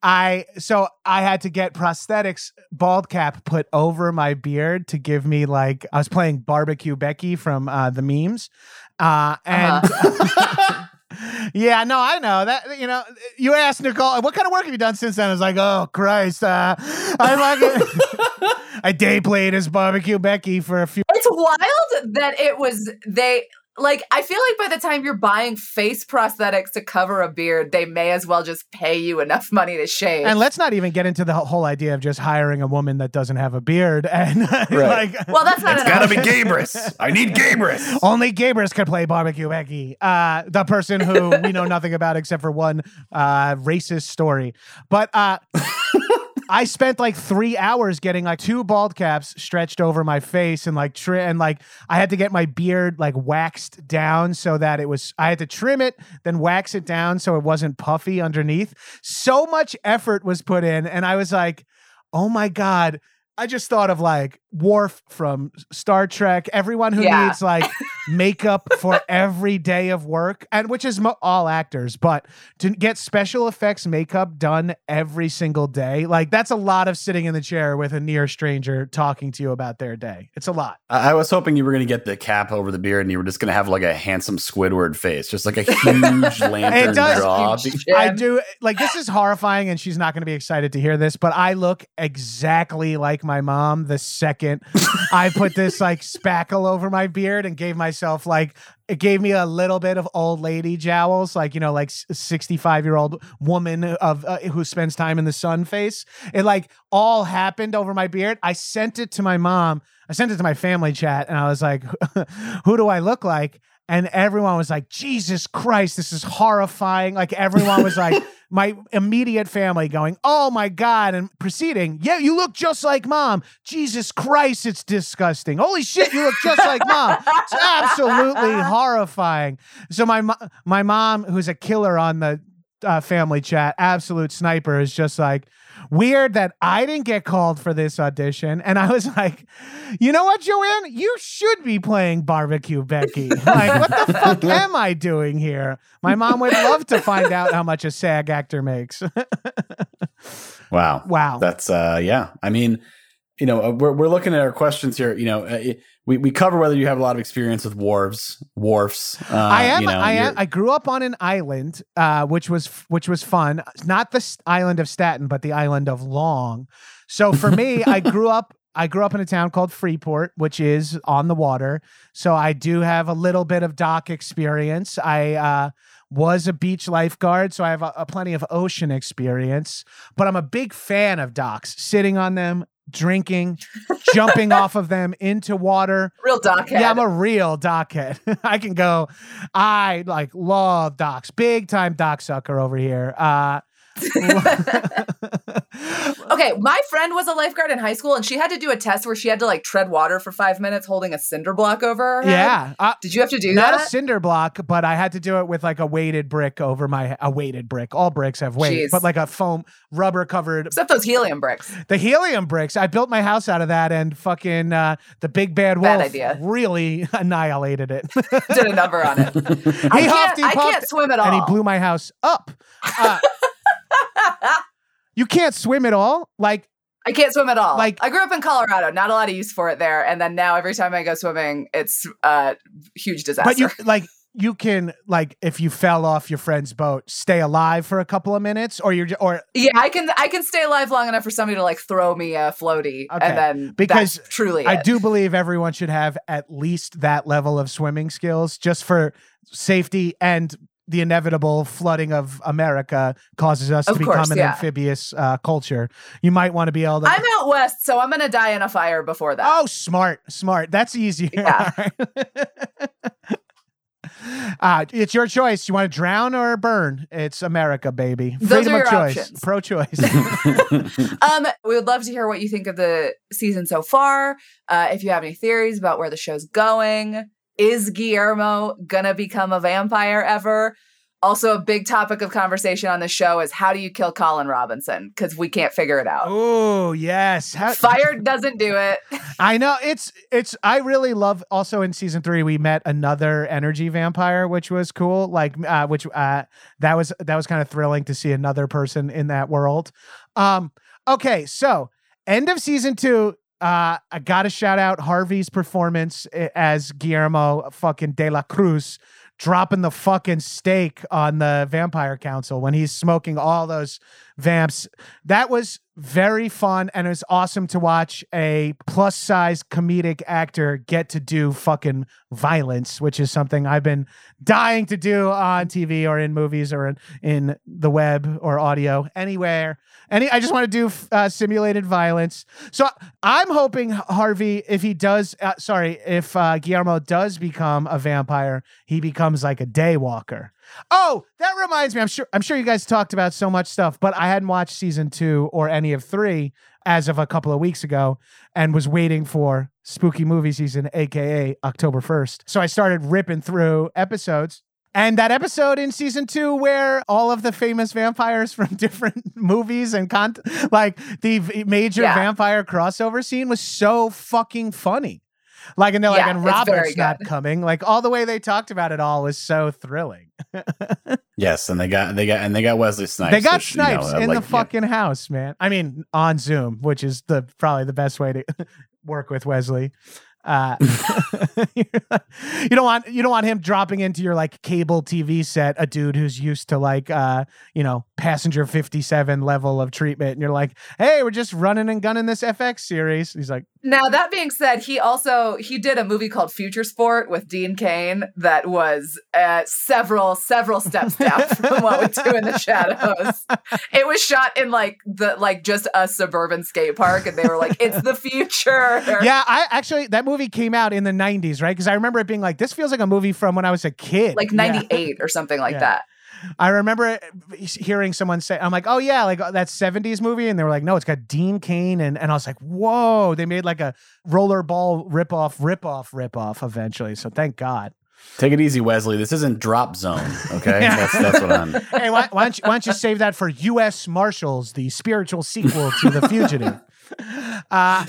I so I had to get prosthetics, bald cap put over my beard to give me like I was playing barbecue Becky from uh, the memes, uh, and yeah, no, I know that. You know, you asked Nicole, what kind of work have you done since then? I was like, oh Christ, uh, I like it. I day played as barbecue Becky for a few. It's wild that it was they like I feel like by the time you're buying face prosthetics to cover a beard, they may as well just pay you enough money to shave. And let's not even get into the whole idea of just hiring a woman that doesn't have a beard and Right. like. well, that's not It's an gotta be option. Gabrus. I need Gabrus. Only Gabrus could play barbecue Becky, uh, the person who we know nothing about except for one uh, racist story. But uh, I spent like three hours getting like two bald caps stretched over my face and like tri- and like I had to get my beard like waxed down so that it was I had to trim it, then wax it down so it wasn't puffy underneath. So much effort was put in, and I was like, oh my god. I just thought of like Worf from Star Trek, everyone who Yeah. needs like makeup for every day of work, and which is mo- all actors, but to get special effects makeup done every single day, like that's a lot of sitting in the chair with a near stranger talking to you about their day. It's a lot. I I was hoping you were going to get the cap over the beard and you were just going to have like a handsome Squidward face, just like a huge lantern does- jaw. Huge I do like this is horrifying, and she's not going to be excited to hear this, but I look exactly like my mom the second I put this like spackle over my beard and gave myself like it gave me a little bit of old lady jowls, like you know, like sixty-five year old woman of uh, who spends time in the sun face. It like all happened over my beard. I sent it to my mom. I sent it to my family chat, and I was like, "Who do I look like?" And everyone was like, Jesus Christ, this is horrifying. Like everyone was like, my immediate family going, Oh my God, and proceeding, Yeah, you look just like mom. Jesus Christ, it's disgusting. Holy shit, you look just like mom. It's absolutely horrifying. So my my mom, who's a killer on the uh, family chat, absolute sniper, is just like, Weird that I didn't get called for this audition. And I was like, you know what, Joanne? You should be playing Barbecue Becky. Like, what the fuck am I doing here? My mom would love to find out how much a SAG actor makes. Wow. wow. That's uh yeah. I mean, you know, uh, we're we're looking at our questions here. You know, uh, we we cover whether you have a lot of experience with wharves, wharfs. Uh, I am. You know, I am. I grew up on an island, uh, which was which was fun. Not the island of Staten, but the island of Long. So for me, I grew up. I grew up in a town called Freeport, which is on the water. So I do have a little bit of dock experience. I uh, was a beach lifeguard, so I have a, a plenty of ocean experience. But I'm a big fan of docks, sitting on them, drinking, jumping off of them into water. Real dockhead. Yeah, I'm a real dockhead. I can go. I like love docks. Big time dock sucker over here. Uh, okay, my friend was a lifeguard in high school, and she had to do a test where she had to like tread water for five minutes holding a cinder block over her head. yeah, uh, Did you have to do not that? Not a cinder block, but I had to do it with like a weighted brick over my a weighted brick. All bricks have weight, Jeez. but like a foam rubber covered. Except those helium bricks. The helium bricks. I built my house out of that, and fucking uh, the big bad Bad wolf idea. really annihilated it. Did a number on it. I can't, I can't swim at all. and he blew my house up. Uh, you can't swim at all. Like I can't swim at all. Like- I grew up in Colorado, not a lot of use for it there, and then now every time I go swimming, it's a huge disaster. But you like you can like if you fell off your friend's boat, stay alive for a couple of minutes, or you're or yeah, I can I can stay alive long enough for somebody to like throw me a floaty, Okay. and then Because truly I it. do believe everyone should have at least that level of swimming skills just for safety and the inevitable flooding of America causes us to Of become an yeah. amphibious uh, culture. You might want to be able to. I'm out west, so I'm gonna die in a fire before that. Oh, smart, smart. That's easier. Yeah. uh, it's your choice. You want to drown or burn? It's America, baby. Those Freedom are of your choice. options. Pro-choice. Um, we would love to hear what you think of the season so far. Uh, if you have any theories about where the show's going, is Guillermo gonna become a vampire ever? Also, a big topic of conversation on the show is how do you kill Colin Robinson? Because we can't figure it out. oh yes. How- Fire doesn't do it. I know it's it's. I really love. Also in season three, we met another energy vampire, which was cool. Like, uh, which uh, that was that was kind of thrilling to see another person in that world. Um. Okay, so end of season two. Uh, I gotta shout out Harvey's performance eh, as Guillermo fucking de la Cruz dropping the fucking steak on the vampire council when he's smoking all those vamps. That was very fun and it was awesome to watch a plus size comedic actor get to do fucking violence, which is something I've been dying to do on TV or in movies or in, in the web or audio anywhere. Any, I just want to do uh, simulated violence. So I'm hoping Harvey, if he does, uh, sorry, if uh, Guillermo does become a vampire, he becomes like a daywalker. Oh, that reminds me. I'm sure I'm sure you guys talked about so much stuff, but I hadn't watched season two or any of three as of a couple of weeks ago, and was waiting for spooky movie season, aka October first. So I started ripping through episodes. And that episode in season two where all of the famous vampires from different movies and con- like the major Yeah. vampire crossover scene was so fucking funny. Like, and they're like, and Robert's not coming. Like, all the way they talked about it all was so thrilling. Yes, and they got they got and they got Wesley Snipes. they got which, you know, Snipes uh, in like, the fucking house, man. I mean, on Zoom, which is the probably the best way to work with Wesley. Uh, you don't want you don't want him dropping into your like cable TV set a dude who's used to like uh you know passenger 57 level of treatment and you're like hey we're just running and gunning this FX series he's like Now that being said, he also he did a movie called Future Sport with Dean Cain that was uh, several several steps down from what we do in the shadows. It was shot in like the like just a suburban skate park, and they were like, "It's the future." yeah I actually that movie came out in the 90s right because I remember it being like this feels like a movie from when I was a kid like Yeah. ninety eight or something like Yeah. that. I remember hearing someone say, I'm like, oh yeah, like uh, that 70s movie. And they were like, no, it's got Dean Cain. And, and I was like, whoa, they made like a rollerball ripoff, ripoff, ripoff eventually. So thank God. Take it easy, Wesley. This isn't drop zone. Okay, that's that's what I'm. Hey, why, why, don't you, why don't you save that for U.S. Marshals, the spiritual sequel to The Fugitive? Uh,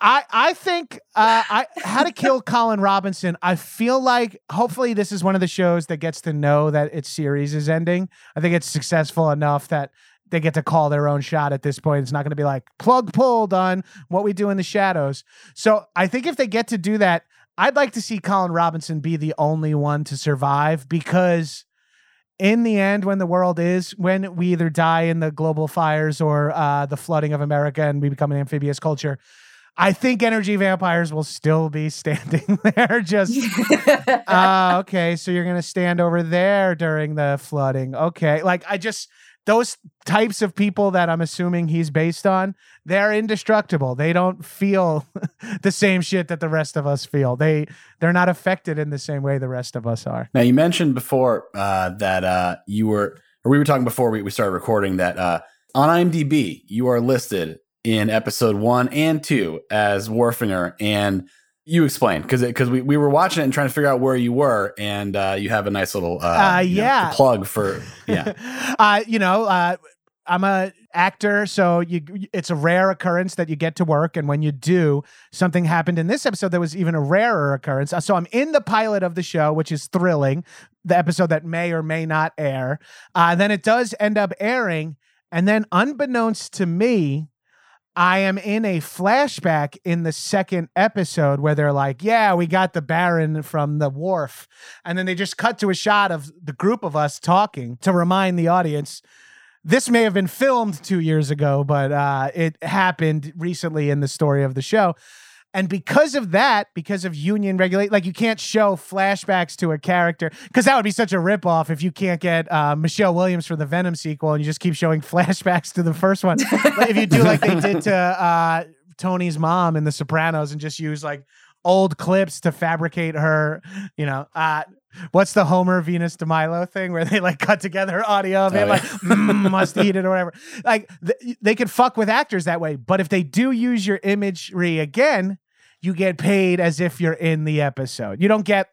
I I think uh, I How to Kill Colin Robinson. I feel like hopefully this is one of the shows that gets to know that its series is ending. I think it's successful enough that they get to call their own shot at this point. It's not going to be like plug pulled on what we do in the shadows. So I think if they get to do that, I'd like to see Colin Robinson be the only one to survive because in the end, when the world is, when we either die in the global fires or uh, the flooding of America and we become an amphibious culture, I think energy vampires will still be standing there. Just, uh, okay, so you're going to stand over there during the flooding. Okay. Like, I just, those types of people that I'm assuming he's based on, they're indestructible. They don't feel the same shit that the rest of us feel. They they're not affected in the same way the rest of us are. Now you mentioned before uh, that uh, you were, or we were talking before we, we started recording that uh, on IMDb you are listed in episode one and two as Wharfinger, and you explained because because we, we were watching it and trying to figure out where you were, and uh, you have a nice little uh, Uh, you know, yeah. plug for yeah. uh, you know, uh, I'm a actor, so you it's a rare occurrence that you get to work, and when you do, something happened in this episode that was even a rarer occurrence. Uh, So I'm in the pilot of the show, which is thrilling, the episode that may or may not air. Uh, then it does end up airing, and then unbeknownst to me. I am in a flashback in the second episode where they're like, Yeah, we got the Baron from the wharf. And then they just cut to a shot of the group of us talking to remind the audience this may have been filmed two years ago, but uh, it happened recently in the story of the show. And because of that, because of union regulate, like you can't show flashbacks to a character because that would be such a ripoff if you can't get uh, Michelle Williams for the Venom sequel and you just keep showing flashbacks to the first one. If you do like they did to uh, Tony's mom in The Sopranos and just use like old clips to fabricate her, you know, uh, what's the Homer Venus de Milo thing where they like cut together audio of Oh, it, yeah. like mm, must eat it or whatever. Like th- they could fuck with actors that way, but if they do use your imagery again, you get paid as if you're in the episode. You don't get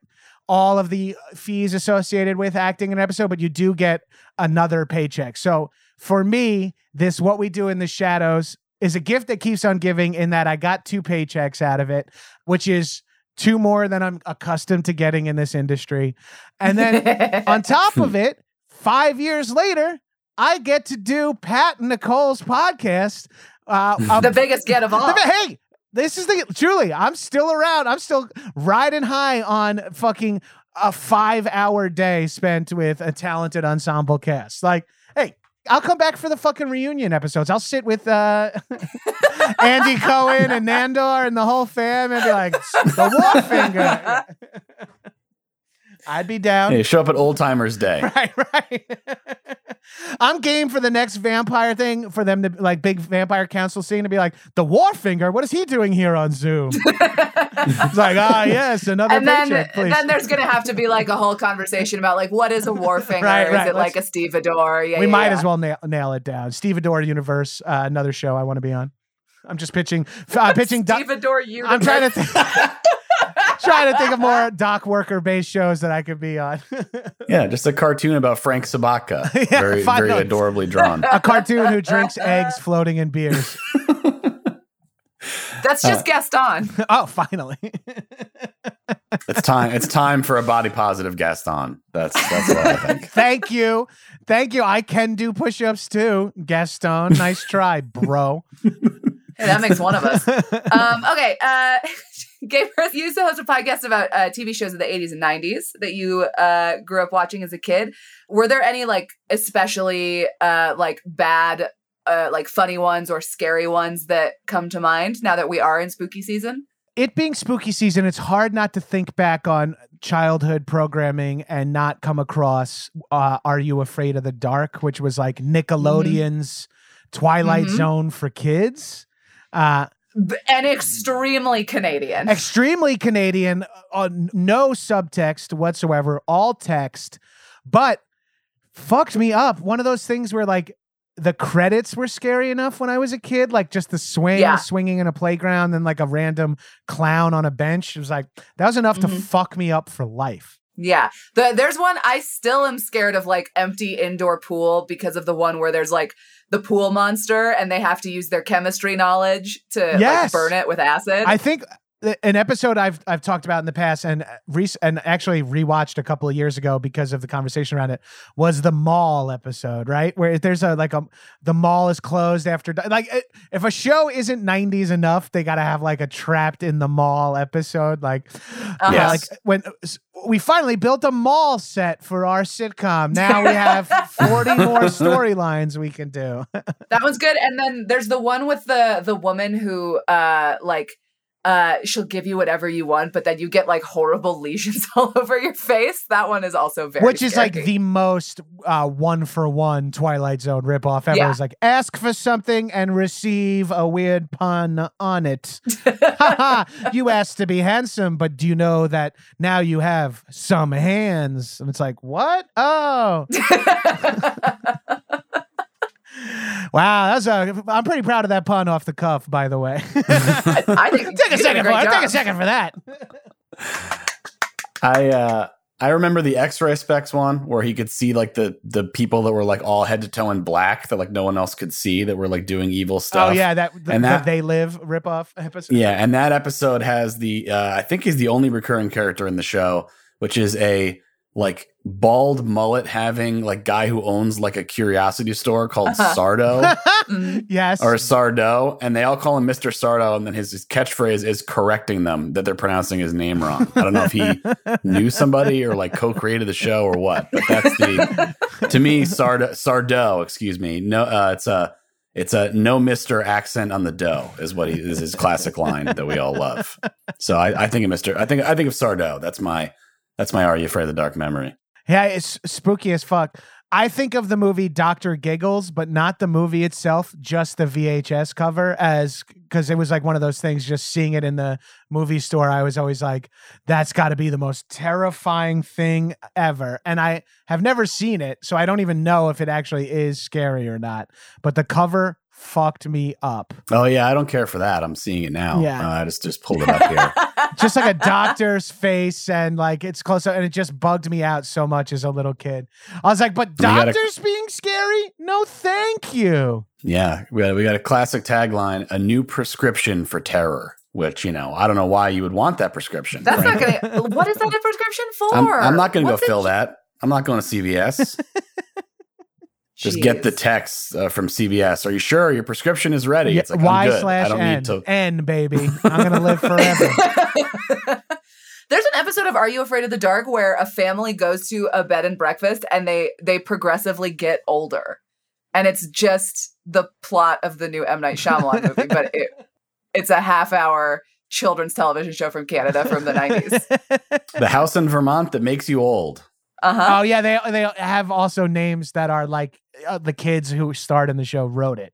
all of the fees associated with acting an episode, but you do get another paycheck. So for me, this what we do in the shadows is a gift that keeps on giving in that I got two paychecks out of it, which is two more than I'm accustomed to getting in this industry. And then on top of it, five years later, I get to do Pat and Nicole's podcast. Uh, the biggest get of all. hey, this is the truly. I'm still around. I'm still riding high on fucking a five hour day spent with a talented ensemble cast. Like, I'll come back for the fucking reunion episodes. I'll sit with uh, Andy Cohen and Nandor and the whole fam and be like, the Wharfinger. I'd be down. Hey, show up at Old Timers Day. Right, right. I'm game for the next vampire thing for them to like big vampire council scene to be like the Wharfinger. What is he doing here on Zoom? it's like ah yes, another and then, paycheck, please. then there's gonna have to be like a whole conversation about like what is a wharfinger? Right, is right, it like a stevedore? Yeah, we yeah, might yeah. as well nail, nail it down. Stevedore Universe, uh, another show I want to be on. I'm just pitching, uh, pitching. stevedore. Universe. I'm trying to think, trying to think of more dock worker based shows that I could be on. Yeah, just a cartoon about Frank Sobotka. Yeah, very, finally. very adorably drawn. a cartoon who drinks eggs floating in beers. That's Uh, just Gaston. Oh, finally. It's time. It's time for a body positive Gaston. That's that's what I think. Thank you. Thank you. I can do push ups too. Gaston, nice try, bro. Hey, that makes one of us. Um, okay, uh, you used to host a podcast about uh, TV shows of the 80s and 90s that you uh, grew up watching as a kid. Were there any like especially uh, like bad, uh, like funny ones or scary ones that come to mind now that we are in spooky season? it being spooky season, it's hard not to think back on childhood programming and not come across uh, Are You Afraid of the Dark, which was like Nickelodeon's Twilight Mhm. Zone for kids. Uh, and extremely Canadian. extremely Canadian, uh, no subtext whatsoever, all text, but fucked me up. One of those things where like the credits were scary enough when I was a kid, like just the swing, Yeah. swinging in a playground, and like a random clown on a bench. It was like that was enough to Mhm. fuck me up for life. Yeah. The, there's one I still am scared of like empty indoor pool because of the one where there's like the pool monster and they have to use their chemistry knowledge to like burn it with acid. I think th- an episode I've I've talked about in the past and uh, re- and actually rewatched a couple of years ago because of the conversation around it was the mall episode, right? Where there's a like a the mall is closed after like if a show isn't 90s enough, they got to have like a trapped in the mall episode like Uh-huh. yeah, like when we finally built a mall set for our sitcom. Now we have 40 more storylines we can do. that one's good. And then there's the one with the the woman who uh like uh she'll give you whatever you want, but then you get like horrible lesions all over your face. That one is also very Which is like the most uh, one for one Twilight Zone ripoff ever. Yeah. It's like ask for something and receive a weird pun on it. You asked to be handsome, but do you know that now you have some hands? And it's like, what? Oh, wow. That's a. I'm pretty proud of that pun off the cuff, by the way. I think take a you did second for great it. Take a second for that. I uh I remember the X-ray specs one where he could see like the the people that were like all head to toe in black that like no one else could see that were like doing evil stuff. Oh yeah, that the, And the that- they live ripoff episode. Yeah, and that episode has the uh, I think he's the only recurring character in the show, which is a like bald mullet having like guy who owns like a curiosity store called Uh-huh. Sardo Mhm. yes. or Sardo, and they all call him Mr. Sardo, and then his, his catchphrase is correcting them that they're pronouncing his name wrong. I don't know if he knew somebody or like co-created the show or what, but that's the to me Sardo Sardo, excuse me. No, uh, it's a it's a no Mister accent on the dough is what he is his classic line that we all love. So I, I think of Mister. I think I think of Sardo. That's my that's my Are You Afraid of the Dark memory. Yeah, it's spooky as fuck. I think of the movie Doctor Giggles, but not the movie itself, just the VHS cover, as because it was like one of those things. Just seeing it in the movie store, I was always like, "That's got to be the most terrifying thing ever." And I have never seen it, so I don't even know if it actually is scary or not. But the cover fucked me up. Oh yeah, I don't care for that. I'm seeing it now. Yeah. uh, I just just pulled it up here. Just like a doctor's face, and like it's close up, and it just bugged me out so much as a little kid. I was like, "But gotta- doctors being scary? No, thank you." Yeah, we got we got a classic tagline: "A new prescription for terror." Which you know, I don't know why you would want that prescription. That's not gonna. What is that a prescription for? I'm, I'm not going to go What's it- fill that. I'm not going to CVS. Just get the text uh, from CBS. Are you sure your prescription is ready? Yeah, it's like I'm y good. I slash don't n need to. n baby. I'm gonna live forever. There's an episode of Are You Afraid of the Dark where a family goes to a bed and breakfast and they they progressively get older. And it's just the plot of the new M Night Shyamalan movie, but it it's a half hour children's television show from Canada from the 90s. The house in Vermont that makes you old. Uh huh. Oh yeah, they they have also names that are like uh, the kids who starred in the show wrote it.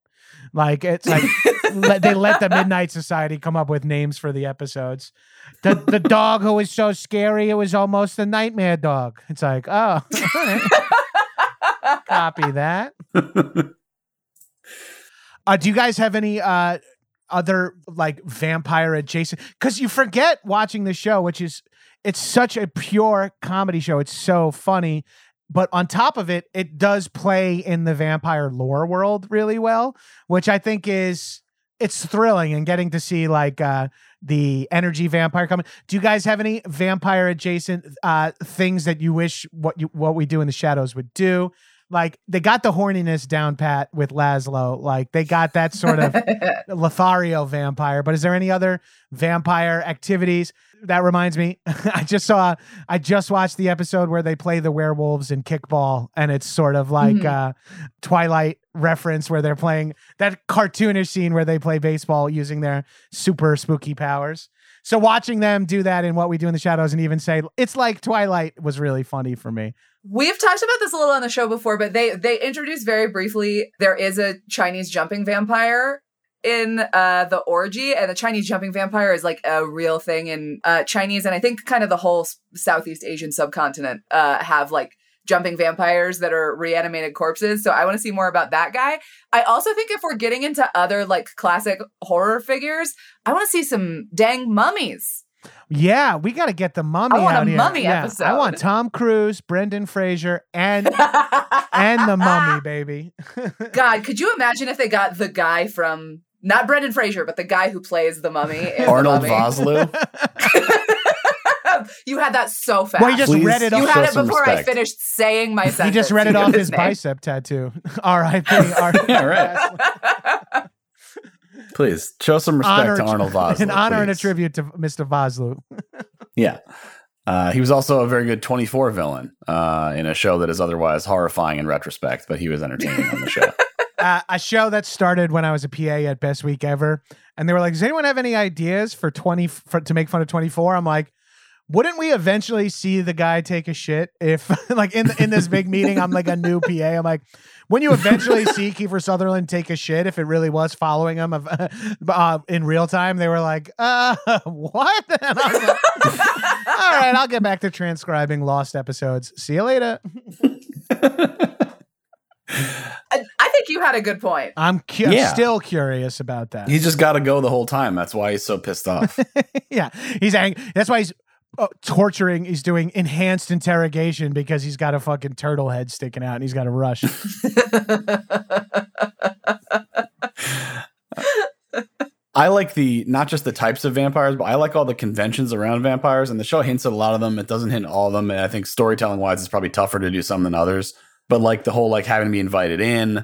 Like it's like let, they let the Midnight Society come up with names for the episodes. The the dog who was so scary it was almost a nightmare dog. It's like oh, copy that. Uh, do you guys have any uh, other like vampire adjacent? Because you forget watching the show, which is it's such a pure comedy show. It's so funny, but on top of it, it does play in the vampire lore world really well, which I think is it's thrilling and getting to see like uh the energy vampire coming. Do you guys have any vampire adjacent uh things that you wish what you what we do in the shadows would do? Like they got the horniness down pat with Laszlo. Like they got that sort of Lothario vampire. But is there any other vampire activities? That reminds me, I just saw, I just watched the episode where they play the werewolves in kickball, and it's sort of like Mhm. uh, Twilight reference where they're playing that cartoonish scene where they play baseball using their super spooky powers. So watching them do that in what we do in the shadows, and even say it's like Twilight was really funny for me. We've talked about this a little on the show before, but they they introduced very briefly there is a Chinese jumping vampire in uh the orgy and the Chinese jumping vampire is like a real thing in uh Chinese and I think kind of the whole Southeast Asian subcontinent uh have like jumping vampires that are reanimated corpses. So I want to see more about that guy. I also think if we're getting into other like classic horror figures, I want to see some dang mummies. Yeah, we got to get the mummy I want a here. mummy Yeah, I want Tom Cruise, Brendan Fraser, and and the mummy, baby. God, could you imagine if they got the guy from not Brendan Fraser, but the guy who plays the mummy? Arnold Mummy? Vosloo. you had that so fast. well, he just Please. read it you off. show had it some before I finished saying my sentence. He just read it off his name. bicep tattoo. R.I.P. R- Yeah, right. Please show some respect honor, to Arnold Vosloo. an honor and a tribute to Mr. Vosloo. Yeah. Uh, he was also a very good 24 villain uh, in a show that is otherwise horrifying in retrospect, but he was entertaining on the show. uh, a show that started when I was a PA at Best Week Ever, and they were like, "Does anyone have any ideas for twenty for, to make fun of 24?" I'm like, "Wouldn't we eventually see the guy take a shit if, like, in in this big meeting, I'm like a new PA. I'm like, when you eventually see Kiefer Sutherland take a shit, if it really was following him of, uh, in real time, they were like, uh, what? And I was like, All right, I'll get back to transcribing lost episodes. See you later. I, I think you had a good point. I'm cu- Yeah. still curious about that. He's just got to go the whole time. That's why he's so pissed off. yeah, he's angry. That's why he's uh, torturing. He's doing enhanced interrogation because he's got a fucking turtle head sticking out and he's got a rush. I like the not just the types of vampires, but I like all the conventions around vampires. And the show hints at a lot of them. It doesn't hint at all of them. And I think storytelling wise, it's probably tougher to do some than others. But like the whole like having to be invited in,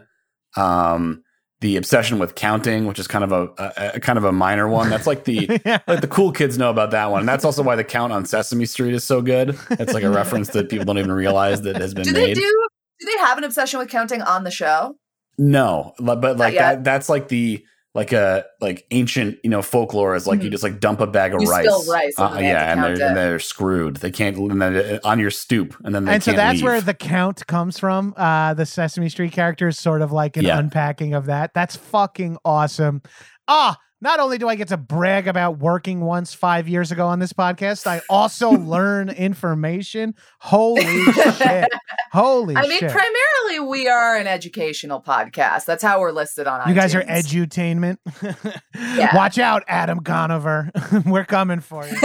um, the obsession with counting, which is kind of a, a, a kind of a minor one. That's like the yeah. like the cool kids know about that one. And that's also why the count on Sesame Street is so good. It's like a reference that people don't even realize that has been do they made. do? Do they have an obsession with counting on the show? No, but like that that's like the like a like ancient you know folklore is like you Mhm. just like dump a bag of You rice, spill rice uh, then yeah, and they're, and they're screwed. They can't and then uh, on your stoop, and then they and so can't that's leave. where the count comes from. Uh, the Sesame Street character is sort of like an Yeah. unpacking of that. That's fucking awesome. Ah, not only do I get to brag about working once five years ago on this podcast, I also learn information. Holy shit! Holy I mean, shit! primarily we are an educational podcast. That's how we're listed on. you guys are edutainment. Yeah. Watch out, Adam Conover. We're coming for you.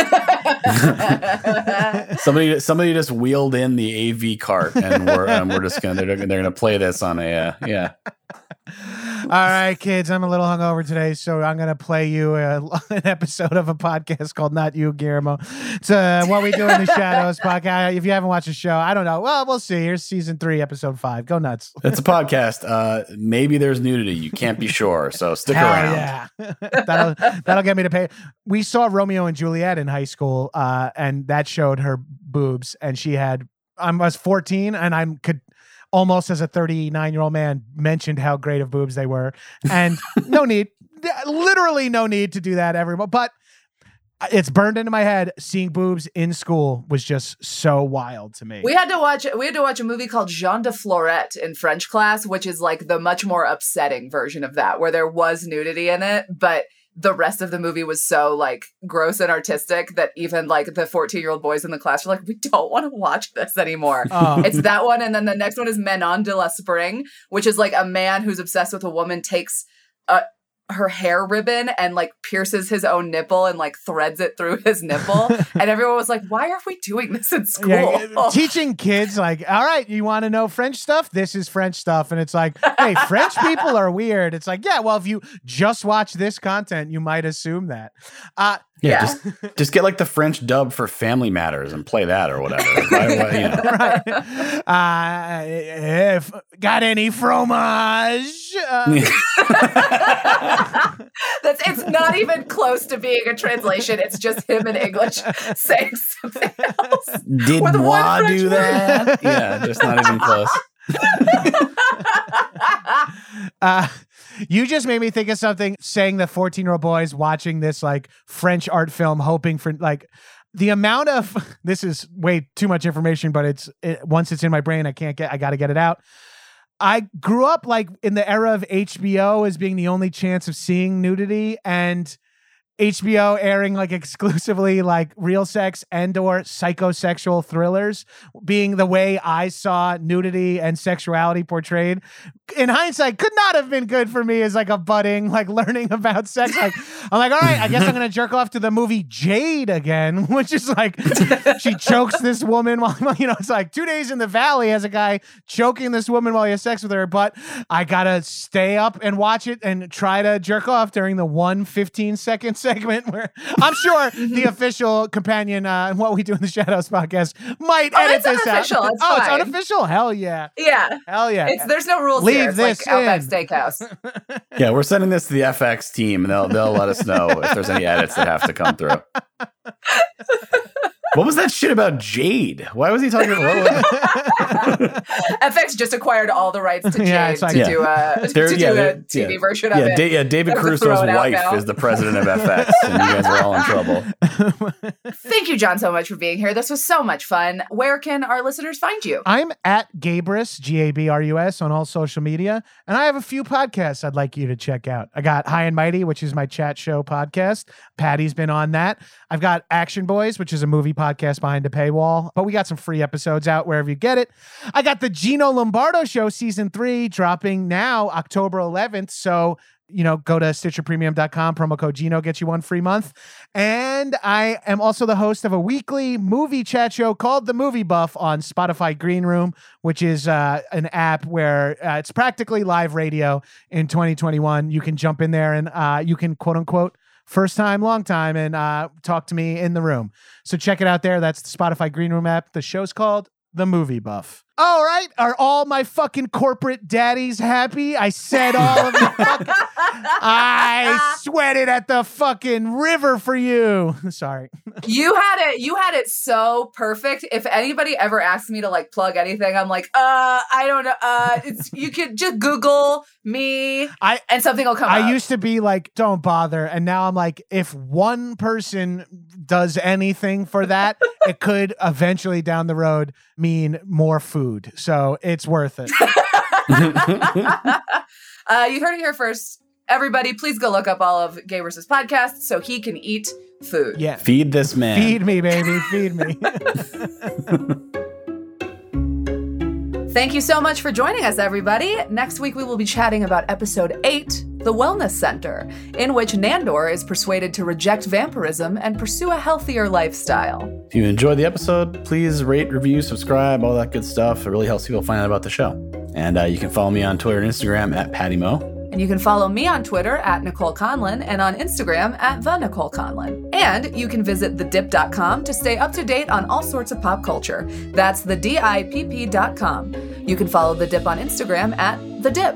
somebody somebody just wheeled in the AV cart, and we're and we're just gonna they're, they're gonna play this on a uh, yeah. All right, kids, I'm a little hungover today, so I'm going to play you a, an episode of a podcast called Not You, Guillermo. It's uh, What We Do in the Shadows podcast. If you haven't watched the show, I don't know. Well, we'll see. Here's season three, episode five. Go nuts. It's a podcast. Uh, maybe there's nudity. You can't be sure, so stick Hell around. yeah. that'll, that'll get me to pay. We saw Romeo and Juliet in high school, uh, and that showed her boobs, and she had, I was 14, and I could almost as a 39 year old man mentioned how great of boobs they were and no need literally no need to do that every mo- but it's burned into my head. Seeing boobs in school was just so wild to me. We had to watch we had to watch a movie called Jean de Florette in French class, which is like the much more upsetting version of that, where there was nudity in it, but the rest of the movie was so like gross and artistic that even like the 14 year old boys in the class were like, we don't want to watch this anymore. Oh. It's that one. And then the next one is Manon de la Spring, which is like a man who's obsessed with a woman takes a, her hair ribbon and like pierces his own nipple and like threads it through his nipple. and everyone was like, why are we doing this in school? Yeah, teaching kids like, all right, you want to know French stuff? This is French stuff, and it's like, hey, French people are weird. It's like, yeah, well, if you just watch this content, you might assume that. Uh, Yeah, Yeah. just just get like the French dub for Family Matters and play that or whatever. Why- why, you know. right. Uh, if got any fromage? Uh, That's it's not even close to being a translation. It's just him in English saying something else. Did With moi do word. that? yeah, just not even close. uh, you just made me think of something saying the 14 year old boys watching this like French art film, hoping for like the amount of this is way too much information, but it's it, once it's in my brain, I can't get, I got to get it out. I grew up like in the era of HBO as being the only chance of seeing nudity and HBO airing like exclusively like real sex and or psychosexual thrillers being the way I saw nudity and sexuality portrayed. In hindsight, could not have been good for me as like a budding, like learning about sex. Like I'm like, all right, I guess I'm gonna jerk off to the movie Jade again, which is like she chokes this woman while you know, it's like two days in the valley as a guy choking this woman while he has sex with her, but I gotta stay up and watch it and try to jerk off during the one 15 second segment where I'm sure the official companion uh and what we do in the shadows podcast might Oh, edit this unofficial. out. It's oh, it's unofficial. Hell yeah. yeah. Hell yeah. It's there's no rules Leave here. It's this like Outback in. Steakhouse. Yeah, we're sending this to the FX team, and they'll they'll let us know if there's any edits that have to come through. What was that shit about Jade? Why was he talking about? What was, FX just acquired all the rights to Jade Yeah, to Yeah. do a There- to yeah, do a TV yeah. version of it. Da- yeah, David Have Caruso's throw it out wife is the president of FX, and you guys are all in trouble. Thank you, Jon, so much for being here. This was so much fun. Where can our listeners find you? I'm at Gabrus, G A B R U S, on all social media. And I have a few podcasts I'd like you to check out. I got High and Mighty, which is my chat show podcast. Patty's been on that. I've got Action Boys, which is a movie podcast behind a paywall, but we got some free episodes out wherever you get it. I got the Gino Lombardo Show season three dropping now, October 11th. So, you know, go to stitcherpremium.com, promo code Gino gets you one free month. And I am also the host of a weekly movie chat show called The Movie Buff on Spotify Green Room, which is uh, an app where uh, it's practically live radio in 2021. You can jump in there and uh, you can quote unquote first time, long time and uh, talk to me in the room. So check it out there. That's the Spotify Green Room app. The show's called The Movie Buff. All right. Are all my fucking corporate daddies happy? I said all of the fucking. I sweated at the fucking river for you. Sorry. you had it you had it so perfect if anybody ever asks me to like plug anything i'm like uh i don't know uh it's you could just google me I and something will come up. I up. used to be like, don't bother. And now I'm like, if one person does anything for that, it could eventually down the road mean more food. So it's worth it. uh you heard it here first everybody please go look up all of Gabrus podcast so he can eat food Yeah. Feed this man. Feed me, baby. Feed me. Thank you so much for joining us, everybody. Next week, we will be chatting about episode 8, The Wellness Center, in which Nandor is persuaded to reject vampirism and pursue a healthier lifestyle. If you enjoyed the episode, please rate, review, subscribe, all that good stuff. It really helps people find out about the show. And uh, you can follow me on Twitter and Instagram at Patty Mo. And you can follow me on Twitter at Nicole Conlan and on Instagram at the Nicole Conlan. And you can visit thedipp.com to stay up to date on all sorts of pop culture. That's the D-I-P-P.com. You can follow The Dipp on Instagram at The Dipp.